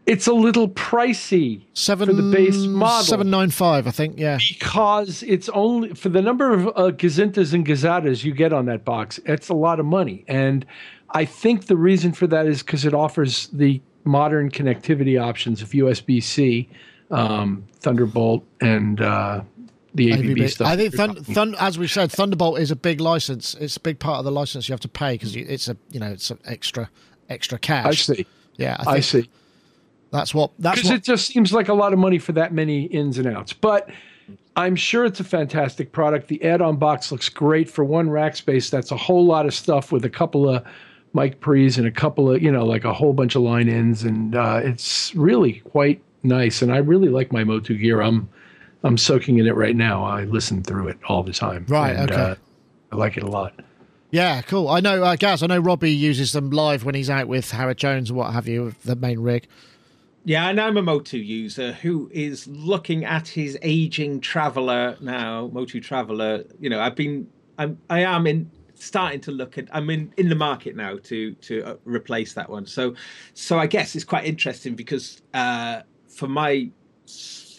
it's a little pricey Seven for the base model seven nine five, I think. Yeah, because it's only for the number of uh, gazintas and gazatas you get on that box. It's a lot of money, and I think the reason for that is because it offers the modern connectivity options of USB C, um, Thunderbolt, and uh, the AVB, AVB. stuff. I think, that Thun- you're talking Thun- as we said, Thunderbolt is a big license. It's a big part of the license you have to pay because it's a you know it's an extra extra cash. I see. Yeah, I, I, see. That's what. That's Because it just seems like a lot of money for that many ins and outs. But I'm sure it's a fantastic product. The add-on box looks great for one rack space. That's a whole lot of stuff with a couple of mic pre's and a couple of you know like a whole bunch of line ins, and uh, it's really quite nice. And I really like my Motu gear. I'm I'm soaking in it right now. I listen through it all the time. Right, And, okay. uh, I like it a lot. yeah, cool. I know, uh, Gaz. I know Robbie uses them live when he's out with Howard Jones and what have you, the main rig. Yeah, and I'm a Motu user who is looking at his aging Traveler now, Motu Traveler. You know, I've been, I'm, I am in starting to look at. I'm in in the market now to to uh, replace that one. So, so I guess it's quite interesting because uh, for my, you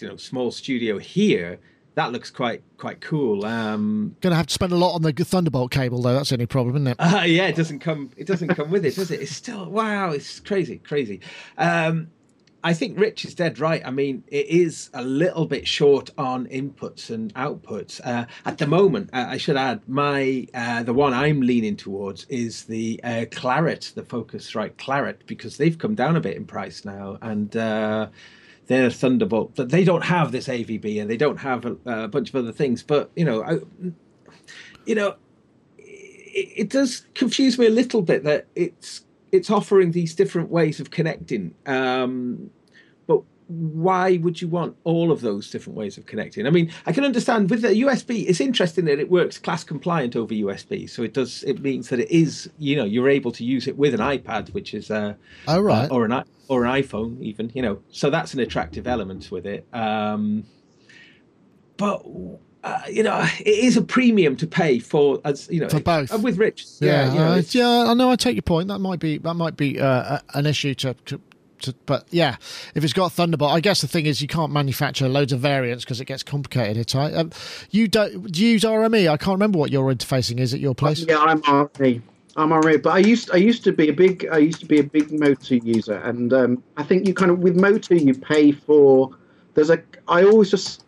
know, small studio here, that looks quite quite cool. Um, Going to have to spend a lot on the Thunderbolt cable though. That's the only problem, isn't it? uh, yeah, it doesn't come. It doesn't come with it, does it? It's still wow. It's crazy, crazy. Um, I think Rich is dead right. I mean, it is a little bit short on inputs and outputs uh, at the moment. Uh, I should add, my uh, the one I'm leaning towards is the uh, Clarett, the Focusrite Clarett, because they've come down a bit in price now, and uh, they're Thunderbolt. But they don't have this AVB, and they don't have a, a bunch of other things. But you know, I, you know, it, it does confuse me a little bit that it's it's offering these different ways of connecting. Um, but why would you want all of those different ways of connecting? I mean, I can understand with the USB. It's interesting that it works class compliant over USB, so it does. It means that it is, you know, you're able to use it with an iPad, which is uh, Oh right. uh, or an or an iPhone, even you know. So that's an attractive element with it. Um, but uh, you know, it is a premium to pay for as you know For both. uh, with Rich. yeah, Yeah, you know, uh, yeah. I know. I take your point. That might be that might be uh, an issue to. to to, but yeah, if it's got Thunderbolt, I guess the thing is you can't manufacture loads of variants because it gets complicated. It's right. Um, you don't do you use RME? I can't remember what your interfacing is at your place. Yeah, I'm RME. I'm RME, but I used I used to be a big I used to be a big Motu user, and um, I think you kind of with Motu you pay for. There's a I always just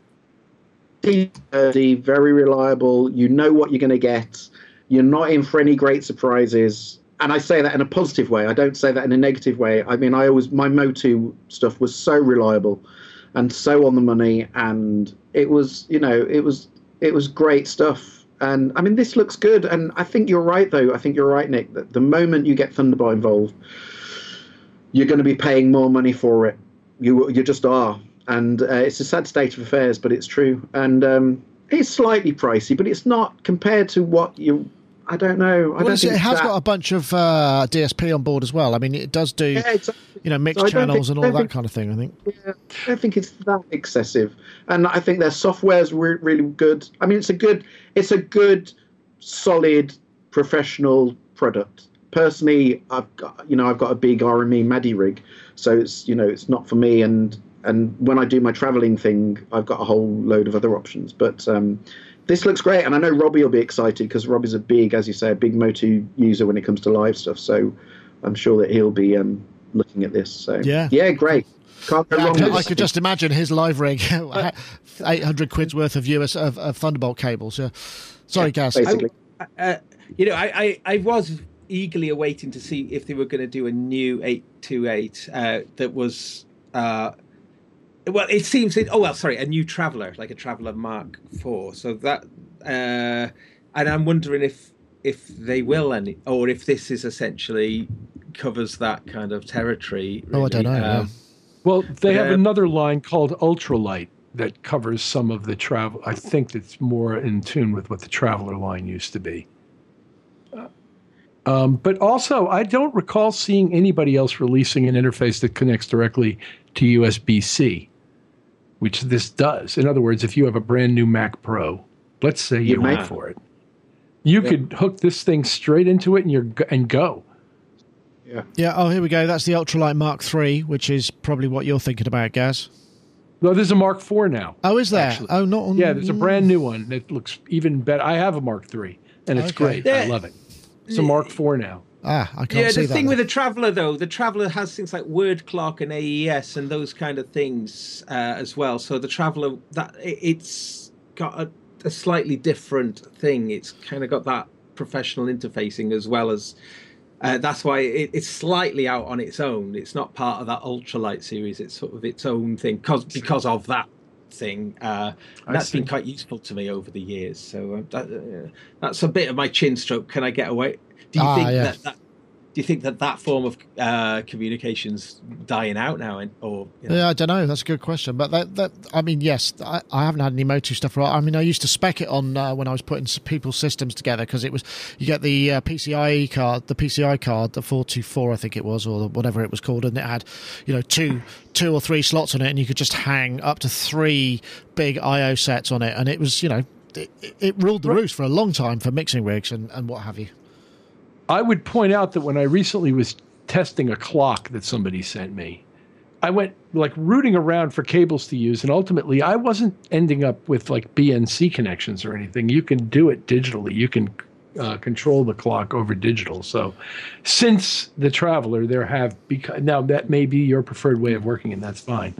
sturdy, uh, very reliable. You know what you're going to get. You're not in for any great surprises. And I say that in a positive way. I don't say that in a negative way. I mean, I always my Motu stuff was so reliable and so on the money, and it was you know it was it was great stuff. And I mean, this looks good. And I think you're right, though. I think you're right, Nick. That the moment you get Thunderbolt involved, you're going to be paying more money for it. You you just are, and uh, it's a sad state of affairs, but it's true. And um, it's slightly pricey, but it's not compared to what you. I don't know. I Well, don't think it has that- got a bunch of uh, DSP on board as well. I mean, it does do Yeah, exactly. you know mixed So channels think- and all that think- kind of thing. I think. Yeah, I don't think it's that excessive, and I think their software's re- really good. I mean, it's a good, it's a good, solid, professional product. Personally, I've got, you know, I've got a big RME MADI rig, so it's, you know, it's not for me. And and when I do my traveling thing, I've got a whole load of other options. But um, this looks great, and I know Robbie will be excited because Robbie's a big, as you say, a big Motu user when it comes to live stuff. So I'm sure that he'll be um, looking at this. So Yeah. yeah, great. Can't go Yeah, I wrong could- with I could just imagine his live rig, eight hundred quid's worth of US of, of Thunderbolt cables. Yeah. Sorry, Gaz. basically. uh, you know, I, I, I was eagerly awaiting to see if they were going to do a new 828 uh, that was. Uh, well, it seems. It, oh well, sorry, a new Traveller, like a Traveller Mark IV. So that, uh, and I'm wondering if if they will any, or if this is essentially covers that kind of territory. Oh, I don't really. know, yeah. Um, Well, they have Yeah. another line called Ultralight that covers some of the travel. I think that's more in tune with what the Traveler line used to be. Um, but also, I don't recall seeing anybody else releasing an interface that connects directly to USB C, which this does. In other words, if you have a brand new Mac Pro, let's say you You wait for it, you could hook this thing straight into it and you're go- and go. Yeah. Oh, here we go. That's the Ultralight Mark III, which is probably what you're thinking about, Gaz. Well, there's a Mark IV now. Oh, is there? actually. Oh, not on. Yeah, there's a brand new one that looks even better. I have a Mark III, and it's Okay. great. I love it. It's a Mark IV now. Ah, I can't yeah, see the thing with the Traveller though, the Traveller has things like word clock and AES and those kind of things uh, as well. So the Traveller that it- it's got a, a slightly different thing. It's kind of got that professional interfacing as well as. Uh, that's why it, it's slightly out on its own. It's not part of that ultralight series. It's sort of its own thing because because of that thing. Uh, that's been quite useful to me over the years. So uh, that, uh, that's a bit of my chin stroke. Can I get away? Do you Ah, think yeah. that, that? Do you think that that form of uh, communications dying out now, and or you know, Yeah, I don't know. That's a good question. But that, that I mean, yes, I, I haven't had any Motu stuff. Right? I mean, I used to spec it on uh, when I was putting people's systems together because it was you get the uh, PCIe card, the PCI card, the four two four, I think it was, or whatever it was called, and it had you know two two or three slots on it, and you could just hang up to three big I/O sets on it, and it was you know. It, it ruled the roost for a long time for mixing rigs and, and what have you. I would point out that when I recently was testing a clock that somebody sent me, I went like rooting around for cables to use, and ultimately I wasn't ending up with like BNC connections or anything. You can do it digitally. You can uh, control the clock over digital. So, since the Traveler, there have become now that may be your preferred way of working, and that's fine.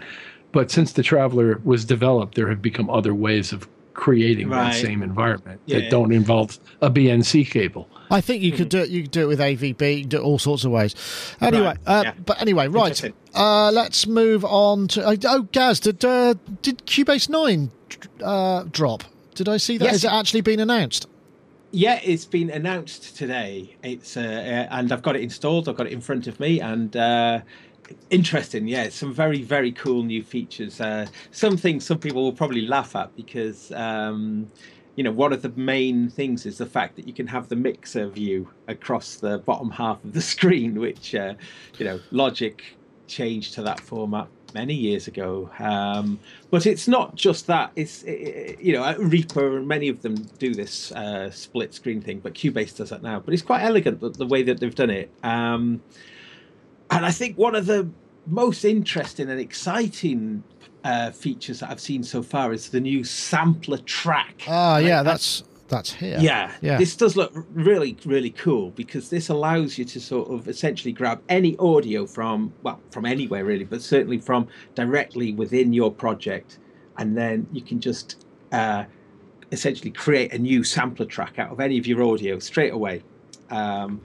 But since the Traveler was developed, there have become other ways of creating Right. that same environment Yeah. that don't involve a BNC cable. I think you could do it. You could do it with AVB. You can do it all sorts of ways. Anyway, Right, uh, yeah. but anyway, right. Uh, let's move on to. Uh, oh, Gaz, did uh, did Cubase Nine uh, drop? Did I see that? Yes. Has it actually been announced? Yeah, it's been announced today. It's uh, uh, and I've got it installed. I've got it in front of me, and uh, interesting. Yeah, some very very cool new features. Uh, some things some people will probably laugh at because um, you know one of the main things is the fact that you can have the mixer view across the bottom half of the screen, which uh, you know Logic changed to that format many years ago. Um, but it's not just that. It's eh, you know Reaper and many of them do this uh, split screen thing, but Cubase does that now. But it's quite elegant the, the way that they've done it. Um, and I think one of the most interesting and exciting uh, features that I've seen so far is the new sampler track. Ah, yeah, Like, that's that's here. yeah, yeah. This does look really, really cool because this allows you to sort of essentially grab any audio from, well, from anywhere really, but certainly from directly within your project. And then you can just uh, essentially create a new sampler track out of any of your audio straight away. Um,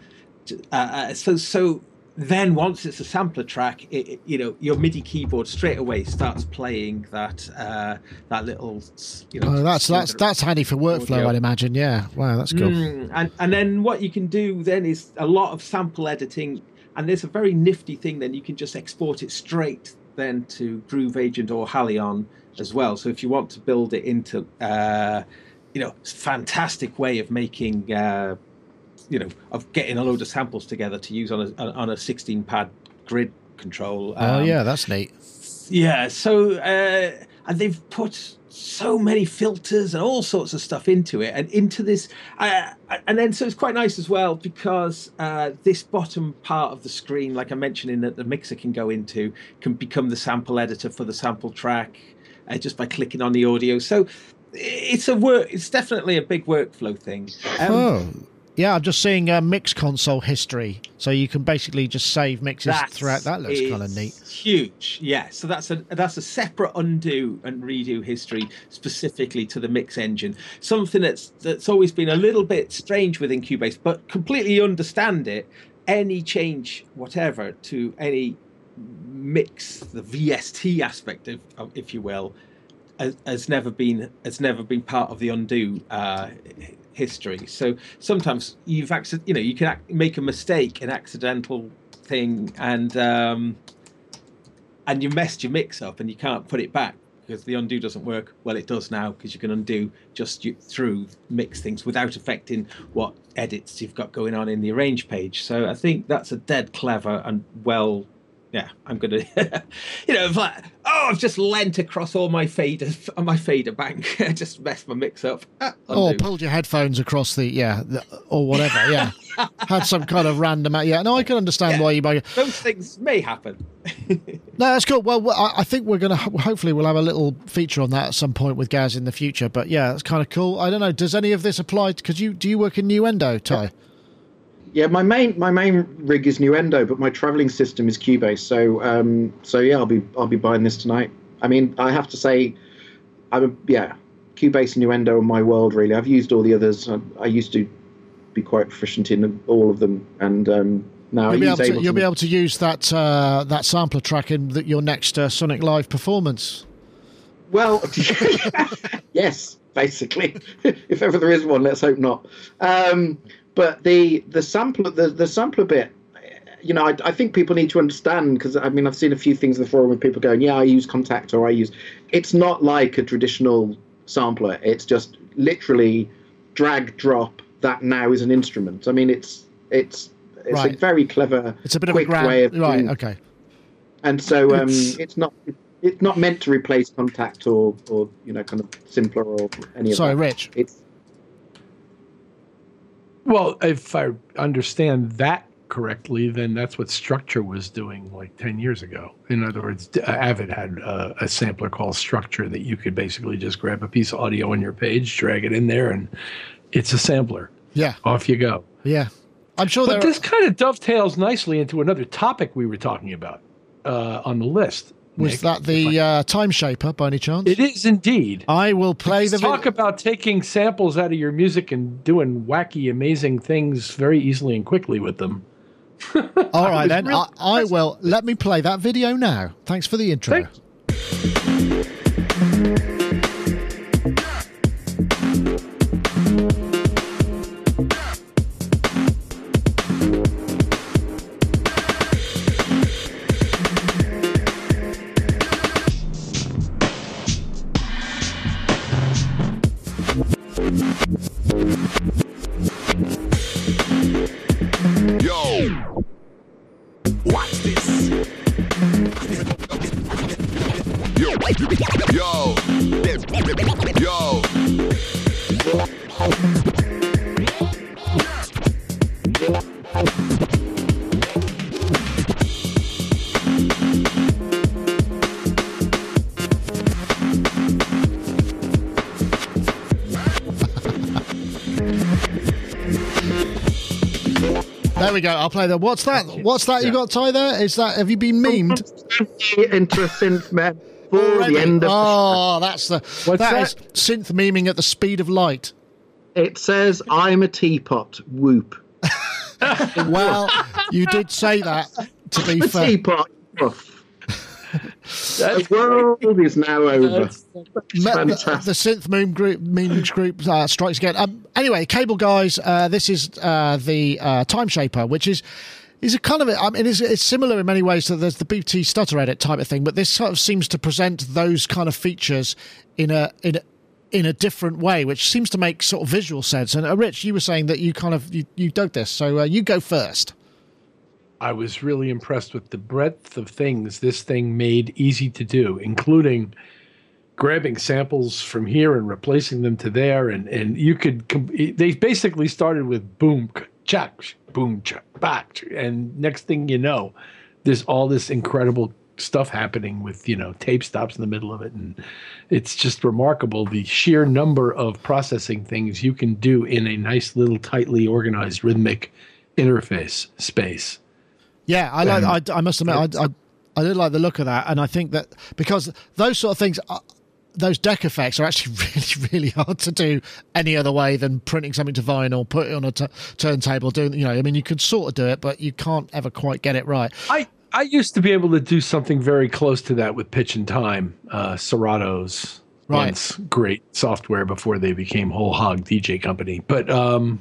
uh, uh, so, so then once it's a sampler track, it, it- you know, your MIDI keyboard straight away starts playing that uh, that little, you know. Oh, that's that's that's handy for workflow, audio. I'd imagine. Yeah. Wow, that's cool. Mm, and and then what you can do then is a lot of sample editing and there's a very nifty thing. Then you can just export it straight then to Groove Agent or Halion as well. So if you want to build it into, uh, you know, fantastic way of making, uh, you know, of getting a load of samples together to use on a on a 16 pad grid control. oh Um, yeah, that's neat. yeah. So uh, and they've put so many filters and all sorts of stuff into it and into this uh, and then so it's quite nice as well because uh, this bottom part of the screen like i mentioned in that the mixer can go into can become the sample editor for the sample track uh, just by clicking on the audio so it's a work it's definitely a big workflow thing um, oh. Yeah, I'm just seeing uh, mix console history, so you can basically just save mixes That throughout. That looks kind of neat. Huge, yeah. So that's a that's a separate undo and redo history specifically to the mix engine. Something that's that's always been a little bit strange within Cubase, but completely understand it. Any change, whatever, to any mix, the VST aspect of, of if you will, has, has never been has never been part of the undo uh, history. So sometimes you've you know you can ac- make a mistake, an accidental thing, and um, and you messed your mix up, and you can't put it back because the undo doesn't work. Well, it does now because you can undo just you, through mix things without affecting what edits you've got going on in the arrange page. So I think that's a dead clever and well yeah, I'm gonna, you know, like, oh, I've just lent across all my faders on my fader bank, just messed my mix up. Ah, Or pulled your headphones across the yeah, the, or whatever. Yeah, had some kind of random. Yeah, no, I can understand Yeah. why you buy. Those things may happen. No, that's cool. Well, I I think we're gonna hopefully we'll have a little feature on that at some point with Gaz in the future. But yeah, that's kind of cool. I don't know. Does any of this apply? Because you do you work in Nuendo, Ty? Yeah, my main my main rig is Nuendo, but my traveling system is Cubase. So um, so yeah, I'll be I'll be buying this tonight. I mean, I have to say, I'm a, yeah, Cubase and Nuendo are my world really. I've used all the others. I, I used to be quite proficient in all of them, and um, now You'll be able to, you'll be able to use that uh, that sampler track in the, your next uh, Sonic Live performance. Well, yes, basically. if ever there is one, let's hope not. Um, but the the sampler the the sampler bit, you know, I, I think people need to understand because I mean I've seen a few things in the forum with people going, yeah, I use Kontakt or I use. It's not like a traditional sampler. It's just literally drag drop. That now is an instrument. I mean, it's it's it's a very clever, It's a bit quick of a grand, way of right? doing- Okay. and so um, It's- it's, not it's not meant to replace Kontakt or or you know kind of simpler or any of Sorry, that. Rich. It's Well, if I understand that correctly, then that's what Structure was doing like 10 years ago. In other words, uh, Avid had uh, a sampler called Structure that you could basically just grab a piece of audio on your page, drag it in there, and it's a sampler. Yeah, Off you go. yeah. I'm sure But this kind of dovetails nicely into another topic we were talking about uh, on the list. Was Nick. that the uh, Time Shaper by any chance? It is indeed. I will play the Let's talk vid- about taking samples out of your music and doing wacky, amazing things very easily and quickly with them. All right then. real- I, I will. Let me play that video now. Thanks for the intro. Thanks. We go. I'll play that. What's that? What's that you got, Ty? There is that? Have you been memed? into a synth man for Already? the end of oh, that's the. What's that that? is synth memeing at the speed of light. it says i'm a teapot whoop Well, you did say that. To be a fair, teapot woof. That's the world is now over That's- Me- the, fantastic. the synth meme group, memes group uh, strikes again. Um, anyway, cable guys, uh, this is uh, the uh, Time Shaper, which is Is it kind of? I mean, it's, it's similar in many ways to there's the BT stutter edit type of thing, but this sort of seems to present those kind of features in a in a, in a different way, which seems to make sort of visual sense. And uh, Rich, you were saying that you kind of you, you dug this, so uh, you go first. I was really impressed with the breadth of things this thing made easy to do, including grabbing samples from here and replacing them to there, and and you could. They basically started with boom, check, boom, check, back, and next thing you know, there's all this incredible stuff happening with you know tape stops in the middle of it, and it's just remarkable the sheer number of processing things you can do in a nice little tightly organized rhythmic interface space. Yeah, I like. I, I must admit, I, I I did like the look of that, and I think that because those sort of things. Are, those deck effects are actually really, really hard to do any other way than printing something to vinyl, put it on a t- turntable, doing, you know, I mean, you could sort of do it, but you can't ever quite get it right. I I used to be able to do something very close to that with Pitch and Time, uh, Serato's Right. once great software before they became whole hog DJ company. But um,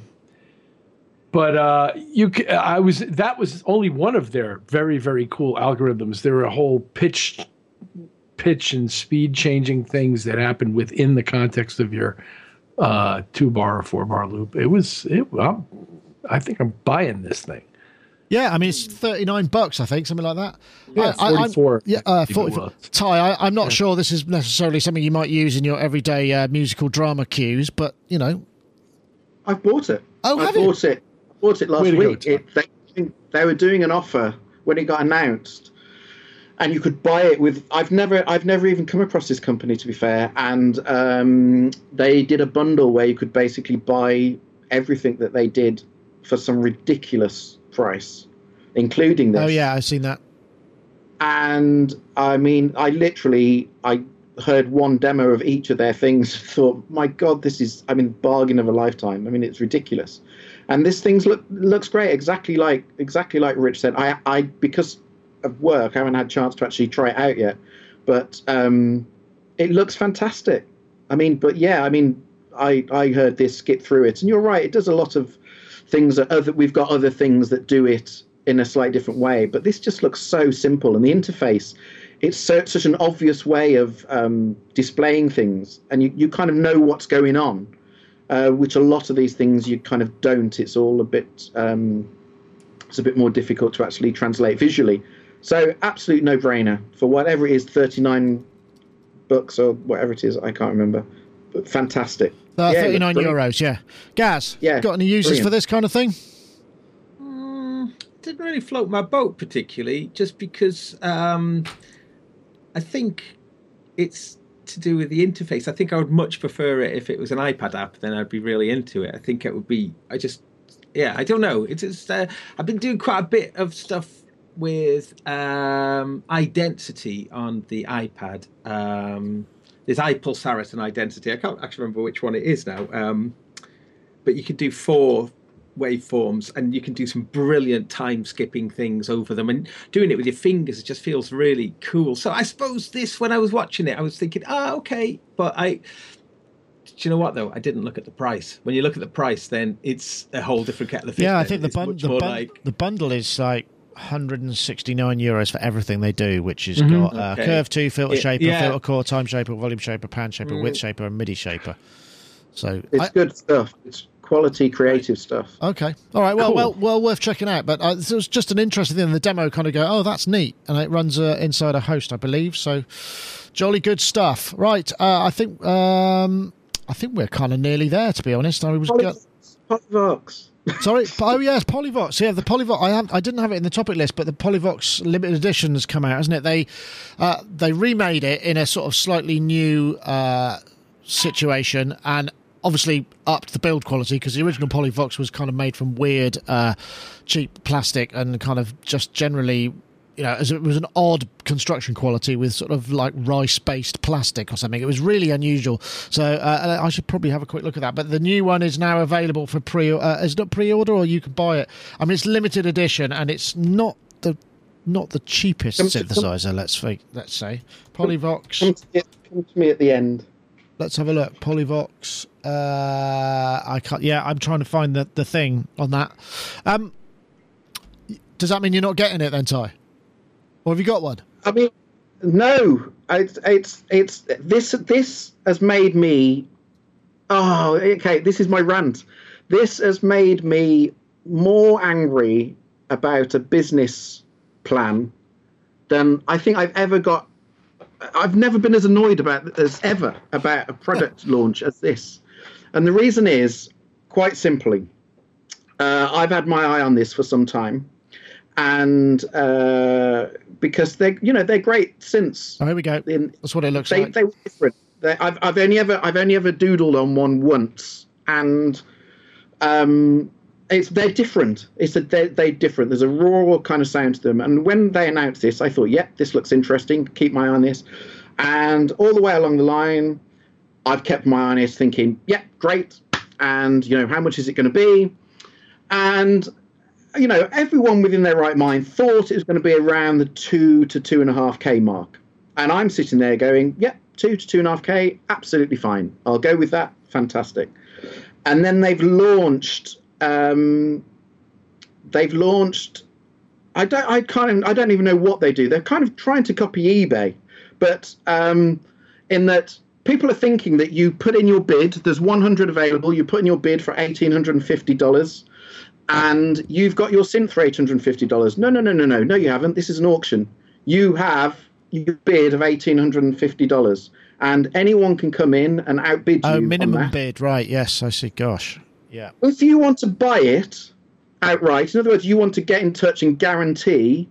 but uh, you, c- I was that was only one of their very very cool algorithms. There were a whole pitch pitch and speed changing things that happened within the context of your uh, two bar or four bar loop. It was it. Well, I think I'm buying this thing. Yeah, I mean, it's 39 bucks, I think, something like that. Yeah, I, I- I'm- 44, yeah, uh, I think it 44. Ty, I, I'm not sure this is necessarily something you might use in your everyday uh, musical drama cues, but, you know. I've bought it. Oh, I have you? bought it. Bought it last Way week. It, they, they were doing an offer when it got announced, and you could buy it with. I've never, I've never even come across this company to be fair, and um, they did a bundle where you could basically buy everything that they did for some ridiculous price, including this Oh, yeah, I've seen that. and I mean, I literally I heard one demo of each of their things. Thought, my God, this is I mean, bargain of a lifetime. I mean, it's ridiculous. And this thing's look looks great, exactly like exactly like Rich said. I I because of work, I haven't had a chance to actually try it out yet, but um, it looks fantastic. I mean, but yeah, I mean, I I heard this skip through it, and you're right. It does a lot of things that other we've got other things that do it in a slightly different way, but this just looks so simple, and the interface. It's so, such an obvious way of um, displaying things, and you, you kind of know what's going on, uh, which a lot of these things you kind of don't. It's all a bit um, it's a bit more difficult to actually translate visually. So absolute no-brainer for whatever it is, thirty-nine bucks or whatever it is. I can't remember, but fantastic. Uh, Yeah, 39 euros, yeah. Gaz, Yeah, got any uses brilliant. for this kind of thing? didn't really float my boat particularly, just because um, I think it's to do with the interface. I think I would much prefer it if it was an iPad app. Then I'd be really into it. I think it would be. I just, yeah, I don't know. It's just, uh, I've been doing quite a bit of stuff with um, iDensity on the iPad. Um, there's iPulsaret and iDensity. I can't actually remember which one it is now. Um, but you can do four waveforms and you can do some brilliant time skipping things over them and doing it with your fingers it just feels really cool so i suppose this when i was watching it i was thinking ah okay but i do you know what though i didn't look at the price when you look at the price then it's a whole different kettle of fish Yeah, I think the, It's bun- the, more bun- like the bundle is like 169 euros for everything they do, which has Mhm. got uh, Okay. curve 2, filter Yeah, shaper, yeah. filter core, time shaper, volume shaper, pan shaper, Mm. width shaper, and MIDI shaper. So, It's I- good stuff. It's quality creative stuff. okay. All right. Well, Cool. well, well, worth checking out. But uh, it was just an interesting thing. The demo kind of go, oh, that's neat. And it runs uh, inside a host, I believe. So, jolly good stuff. Right. Uh, I think. Um, I think we're kind of nearly there, to be honest. I was Polyvox. Sorry. Oh yes, Polyvox. Yeah, the Polyvox. I have, I didn't have it in the topic list, but the Polyvox limited edition has come out, hasn't it? They uh, they remade it in a sort of slightly new uh, situation and obviously upped the build quality because the original Polyvox was kind of made from weird, uh, cheap plastic and kind of just generally. You know, as it was an odd construction quality with sort of like rice-based plastic or something. It was really unusual. So uh, I should probably have a quick look at that. But the new one is now available for pre. Uh, is it not pre-order or you can buy it? I mean, it's limited edition and it's not the not the cheapest Come to- synthesizer. Let's fi- let's say Polyvox. Come to, me, come to me at the end. Let's have a look. Polyvox. Uh, I can't. Yeah, I'm trying to find the, the thing on that. Um, Does that mean you're not getting it then, Ty? Or have you got one? I mean, no. It's it's it's this this has made me. Oh, okay. This is my rant. This has made me more angry about a business plan than I think I've ever got. I've never been as annoyed about as ever about a product launch as this, and the reason is quite simply, uh, I've had my eye on this for some time, and uh, because they, you know, they're great since. Oh, here we go. In, That's what it looks they, like. they were different. They, I've, I've only ever I've only ever doodled on one once, and um, it's they're different. It's a, they're, they're different. There's a raw kind of sound to them. And when they announced this, I thought, yep, this looks interesting. Keep my eye on this. And all the way along the line, I've kept my eye on this, thinking, yep, great. And you know, how much is it going to be? And you know, everyone within their right mind thought it was going to be around the two to two and a half k mark. And I'm sitting there going, yep, two to two and a half k, absolutely fine. I'll go with that. Fantastic. And then they've launched. Um, they've launched. I don't. I kind of. I don't even know what they do. They're kind of trying to copy eBay, but um, in that people are thinking that you put in your bid. There's 100 available. You put in your bid for 1,850 dollars, and you've got your synth for 850 dollars. No, no, no, no, no, no. You haven't. This is an auction. You have your bid of 1,850 dollars, and anyone can come in and outbid you. Oh, minimum bid, right? Yes, I see. Gosh, yeah. If you want to buy it outright, in other words, you want to get in touch and guarantee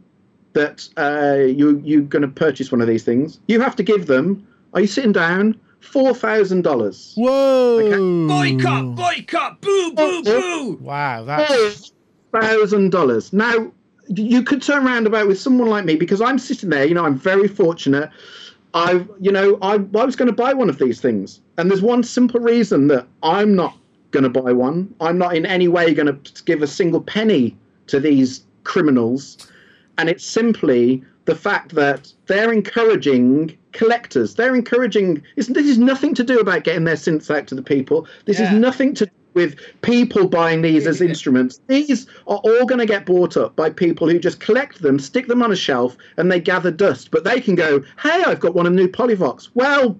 that uh, you you're going to purchase one of these things, you have to give them. Are you sitting down? Four thousand dollars. Whoa! Boycott! Boycott! Boo! Boo! Oh, oh. Boo! Wow, that's thousand dollars. Now you could turn around about with someone like me because I'm sitting there. You know, I'm very fortunate. I, you know, I, I was going to buy one of these things, and there's one simple reason that I'm not going to buy one. I'm not in any way going to give a single penny to these criminals, and it's simply the fact that they're encouraging collectors. They're encouraging. This is nothing to do about getting their synths out to the people. This is nothing to do with people buying these as instruments. These are all going to get bought up by people who just collect them, stick them on a shelf, and they gather dust. But they can go, "Hey, I've got one of new Polyvox." Well,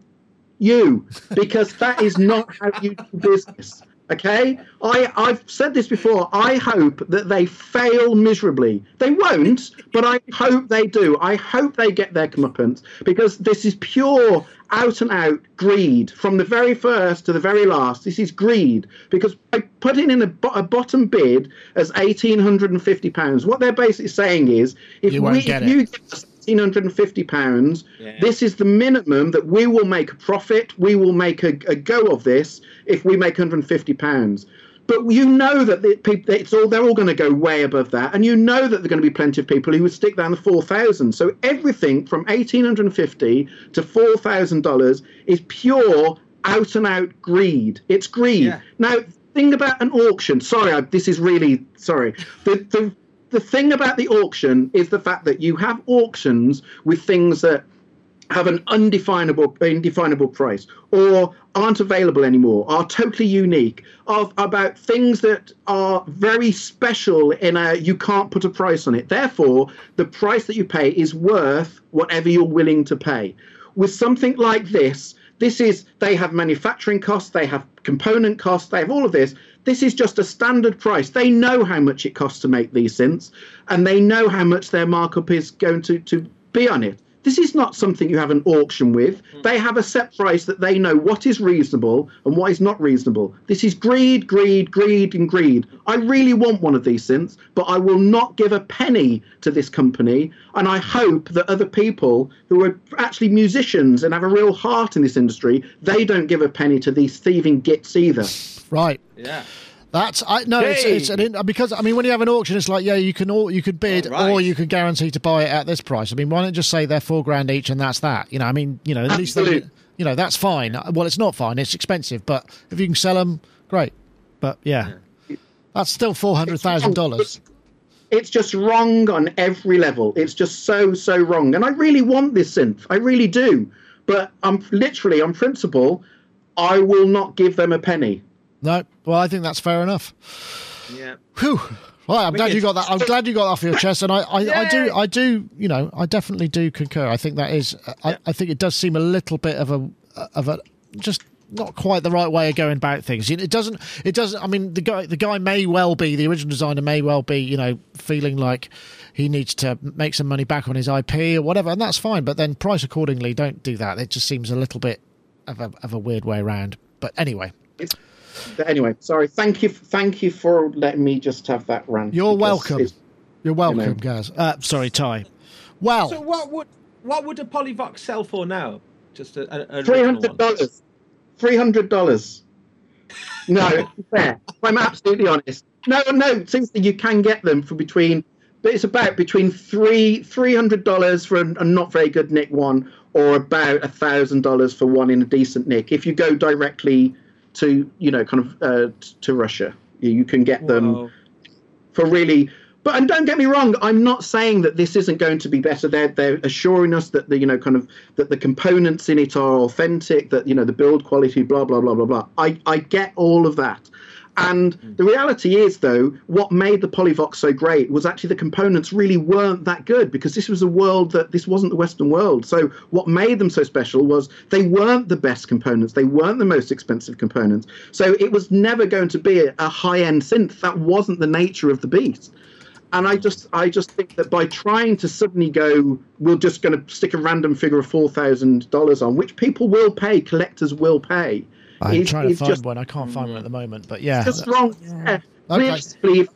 you, because that is not how you do business. Okay, I I've said this before. I hope that they fail miserably. They won't, but I hope they do. I hope they get their comeuppance because this is pure, out and out greed from the very first to the very last. This is greed because by putting in a, bo- a bottom bid as eighteen hundred and fifty pounds, what they're basically saying is, if You won't we, get if it. you give us eighteen hundred and fifty pounds, Yeah. this is the minimum that we will make a profit. We will make a, a go of this if we make 150 pounds. But you know that the people, it's all they're all going to go way above that, and you know that there are going to be plenty of people who would stick down the 4,000. So everything from 1,850 to 4,000 dollars is pure out and out greed. It's greed. Yeah. Now, thing about an auction. Sorry, I, this is really sorry. The the the thing about the auction is the fact that you have auctions with things that have an undefinable indefinable price or aren't available anymore are totally unique of about things that are very special in a you can't put a price on it. Therefore the price that you pay is worth whatever you're willing to pay. With something like this this is they have manufacturing costs they have component costs they have all of this this is just a standard price. They know how much it costs to make these synths and they know how much their markup is going to, to be on it this is not something you have an auction with. Mm. They have a set price that they know what is reasonable and what is not reasonable. This is greed, greed, greed, and greed. I really want one of these synths, but I will not give a penny to this company. And I hope that other people who are actually musicians and have a real heart in this industry, they don't give a penny to these thieving gits either. right. Yeah. That's I no, it's, Hey! it's an in, because I mean when you have an auction, it's like yeah, you can all you could bid right. or you could guarantee to buy it at this price. I mean, why don't just say they're four grand each and that's that? You know, I mean, you know, at least they, you know that's fine. Well, it's not fine; it's expensive, but if you can sell them, great. But yeah, that's still four hundred thousand dollars. It's just wrong on every level. It's just so so wrong. And I really want this synth. I really do. But I'm literally on principle, I will not give them a penny. No, well, I think that's fair enough. Yeah. Whew. Well, I'm glad you got that. I'm glad you got that off your chest, and I, I, I do, I do, you know, I definitely do concur. I think that is, uh, I, I think it does seem a little bit of a, uh, of a, just not quite the right way of going about things. It doesn't, it doesn't. I mean, the guy, the guy may well be the original designer, may well be, you know, feeling like he needs to make some money back on his IP or whatever, and that's fine. But then price accordingly. Don't do that. It just seems a little bit of a, of a weird way around. But anyway, But anyway, sorry. Thank you. Thank you for letting me just have that rant. you're welcome. You're welcome, know. Gaz. Uh, sorry, Ty. Well, So what would what would a Polyvox sell for now? Just a, a, a Three original hundred one. dollars. Three hundred dollars. No, fair. I'm absolutely honest. No, no. Seriously, you can get them for between, but it's about between three three hundred dollars for a, a not very good nick one, or about a thousand dollars for one in a decent nick. If you go directly to, you know, kind of uh, to Russia, you, can get them Whoa. for really but and don't get me wrong i'm not saying that this isn't going to be better. They're they're assuring us that the you know kind of that the components in it are authentic that you know the build quality blah blah blah blah blah. I i get all of that and mm. the reality is though what made the Polivoks so great was actually the components really weren't that good because this was a world that this wasn't the western world. So what made them so special was they weren't the best components. They weren't the most expensive components. So it was never going to be a, a high end synth. That wasn't the nature of the beast. And I just I just think that by trying to suddenly go, we're just going to stick a random figure of four thousand dollars on, which people will pay, collectors will pay. I'm is- trying to find just, one. I can't find one at the moment, but yeah. just wrong. Yeah. Okay. Realistically, if,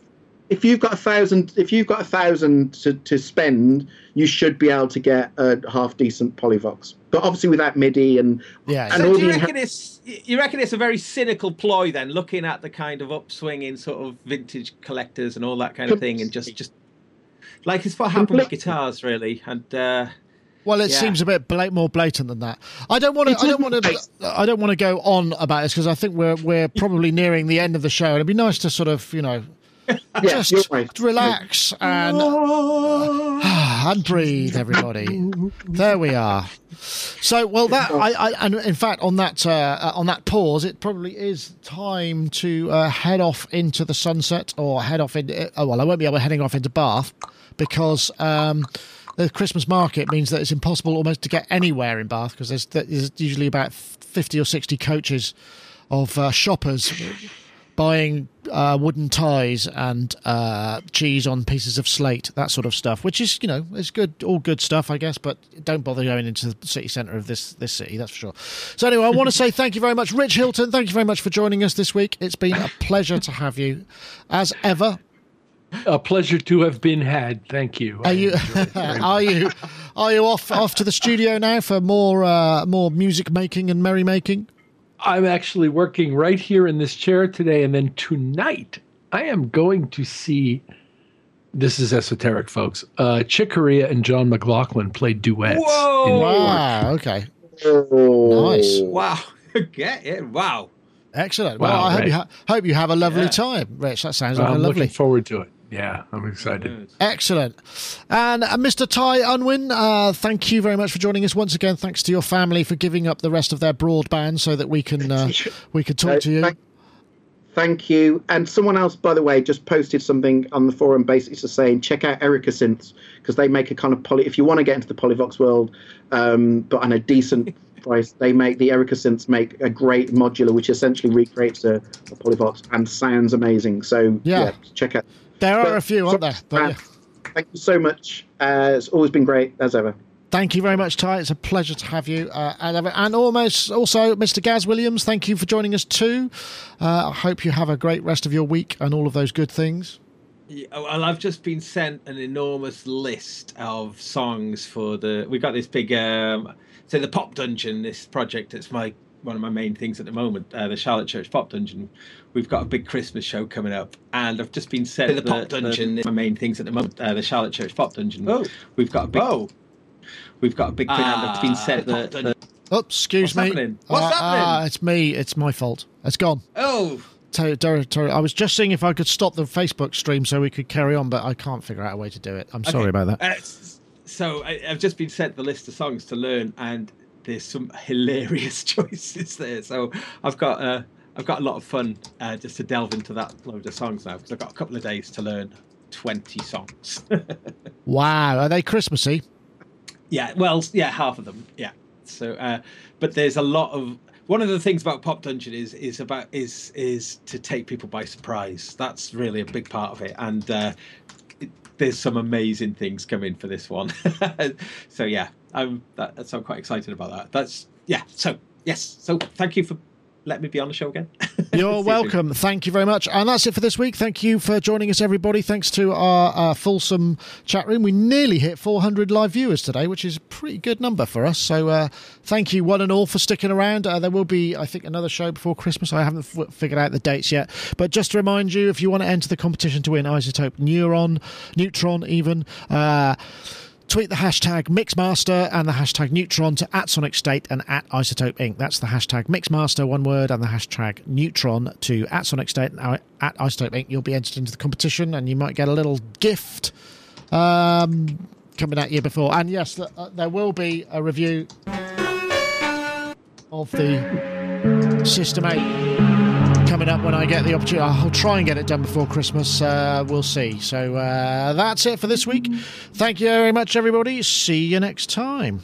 if you've got a thousand, if you've got a thousand to, to spend, you should be able to get a half decent Polivoks, but obviously without MIDI and Yeah. and So do you the reckon it's you reckon it's a very cynical ploy then, looking at the kind of upswing in sort of vintage collectors and all that kind of thing, and just just like it's what happened with guitars really, and uh, Well, it Yeah. seems a bit more blatant than that. I don't want to. I don't want to. I don't want to go on about this because I think we're we're probably nearing the end of the show. and It'd be nice to sort of you know yeah, just right. relax and and breathe, everybody. There we are. So, well, that I, I and in fact on that uh, on that pause, it probably is time to uh, head off into the sunset or head off into. Oh well, I won't be able to heading off into Bath because. Um, the Christmas market means that it's impossible almost to get anywhere in Bath because there's, there's usually about 50 or 60 coaches of uh, shoppers buying uh, wooden ties and uh, cheese on pieces of slate, that sort of stuff, which is, you know, is good, all good stuff, I guess, but don't bother going into the city centre of this, this city, that's for sure. So, anyway, I want to say thank you very much, Rich Hilton. Thank you very much for joining us this week. It's been a pleasure to have you, as ever. A pleasure to have been had. Thank you. Are you are you are you off off to the studio now for more uh, more music making and merrymaking? I'm actually working right here in this chair today, and then tonight I am going to see. This is esoteric, folks. Uh, Chick Corea and John McLaughlin played duets. Whoa! in New York. Wow, okay, Oh. Nice. wow, get it, wow. excellent. Wow, well, I hope you ha- hope you have a lovely Yeah. time, Rich. That sounds like I'm a lovely. looking forward to it. Yeah, I'm excited. Excellent. And uh, Mr. Ty Unwin, uh, thank you very much for joining us once again. Thanks to your family for giving up the rest of their broadband so that we can uh, we can talk Uh, to you. thank- Thank you. And someone else, by the way, just posted something on the forum basically just saying check out Erica Synths because they make a kind of poly. If you want to get into the Polivoks world, um, but on a decent price, they make the Erica Synths make a great modular which essentially recreates a, a Polivoks and sounds amazing. So Yeah. yeah, check out. There are But- a few, aren't there? But, yeah. Thank you so much. Uh, it's always been great as ever. Thank you very much, Ty. It's a pleasure to have you. Uh, and, and almost also, Mr. Gaz Williams, thank you for joining us too. Uh, I hope you have a great rest of your week and all of those good things. Yeah, well, I've just been sent an enormous list of songs for the. We've got this big, um, so the Pop Dungeon. This project. It's my one of my main things at the moment. Uh, the Charlotte Church Pop Dungeon. We've got a big Christmas show coming up, and I've just been sent the, Pop Dungeon. my main things at the moment. Uh, the Charlotte Church Pop Dungeon. Oh. we've got a big. Oh. We've got a big. and I've been sent the, the Oh, excuse What's me. happening? What's Uh, happening? uh, it's me. It's my fault. It's gone. oh. Terry, Terry, Terry, I was just seeing if I could stop the Facebook stream so we could carry on, but I can't figure out a way to do it. I'm sorry Okay. about that. Uh, so I, I've just been sent the list of songs to learn, and there's some hilarious choices there. So I've got a, I've got a lot of fun uh, just to delve into that load of songs now because I've got a couple of days to learn 20 songs. Wow, are they Christmassy? yeah, well, yeah, half of them. Yeah. So, uh, but there's a lot of one of the things about Pop Dungeon is is about is is to take people by surprise. That's really a big part of it, and uh, it, there's some amazing things coming for this one. so yeah, I'm that, so I'm quite excited about that. That's yeah. So yes, so thank you for letting me be on the show again. You You're welcome. Thank you very much. And that's it for this week. Thank you for joining us, everybody. Thanks to our, uh fulsome chat room. We nearly hit 400 live viewers today, which is a pretty good number for us. So uh, thank you, one and all, for sticking around. Uh, there will be, I think, another show before Christmas. I haven't f- figured out the dates yet. But just to remind you, if you want to enter the competition to win iZotope Neuron, Neutron, even. Uh, tweet the hashtag Mixmaster and the hashtag Neutron to at Sonic State and at iZotope Inc. That's the hashtag Mixmaster, one word, and the hashtag Neutron to at Sonic State and at iZotope Inc. You'll be entered into the competition and you might get a little gift um, coming at you before. And yes, uh, there will be a review of the System 8 coming up when I get the opportunity. I'll try and get it done before Christmas. Uh, we'll see. So uh, that's it for this week. Thank you very much, everybody. See you next time.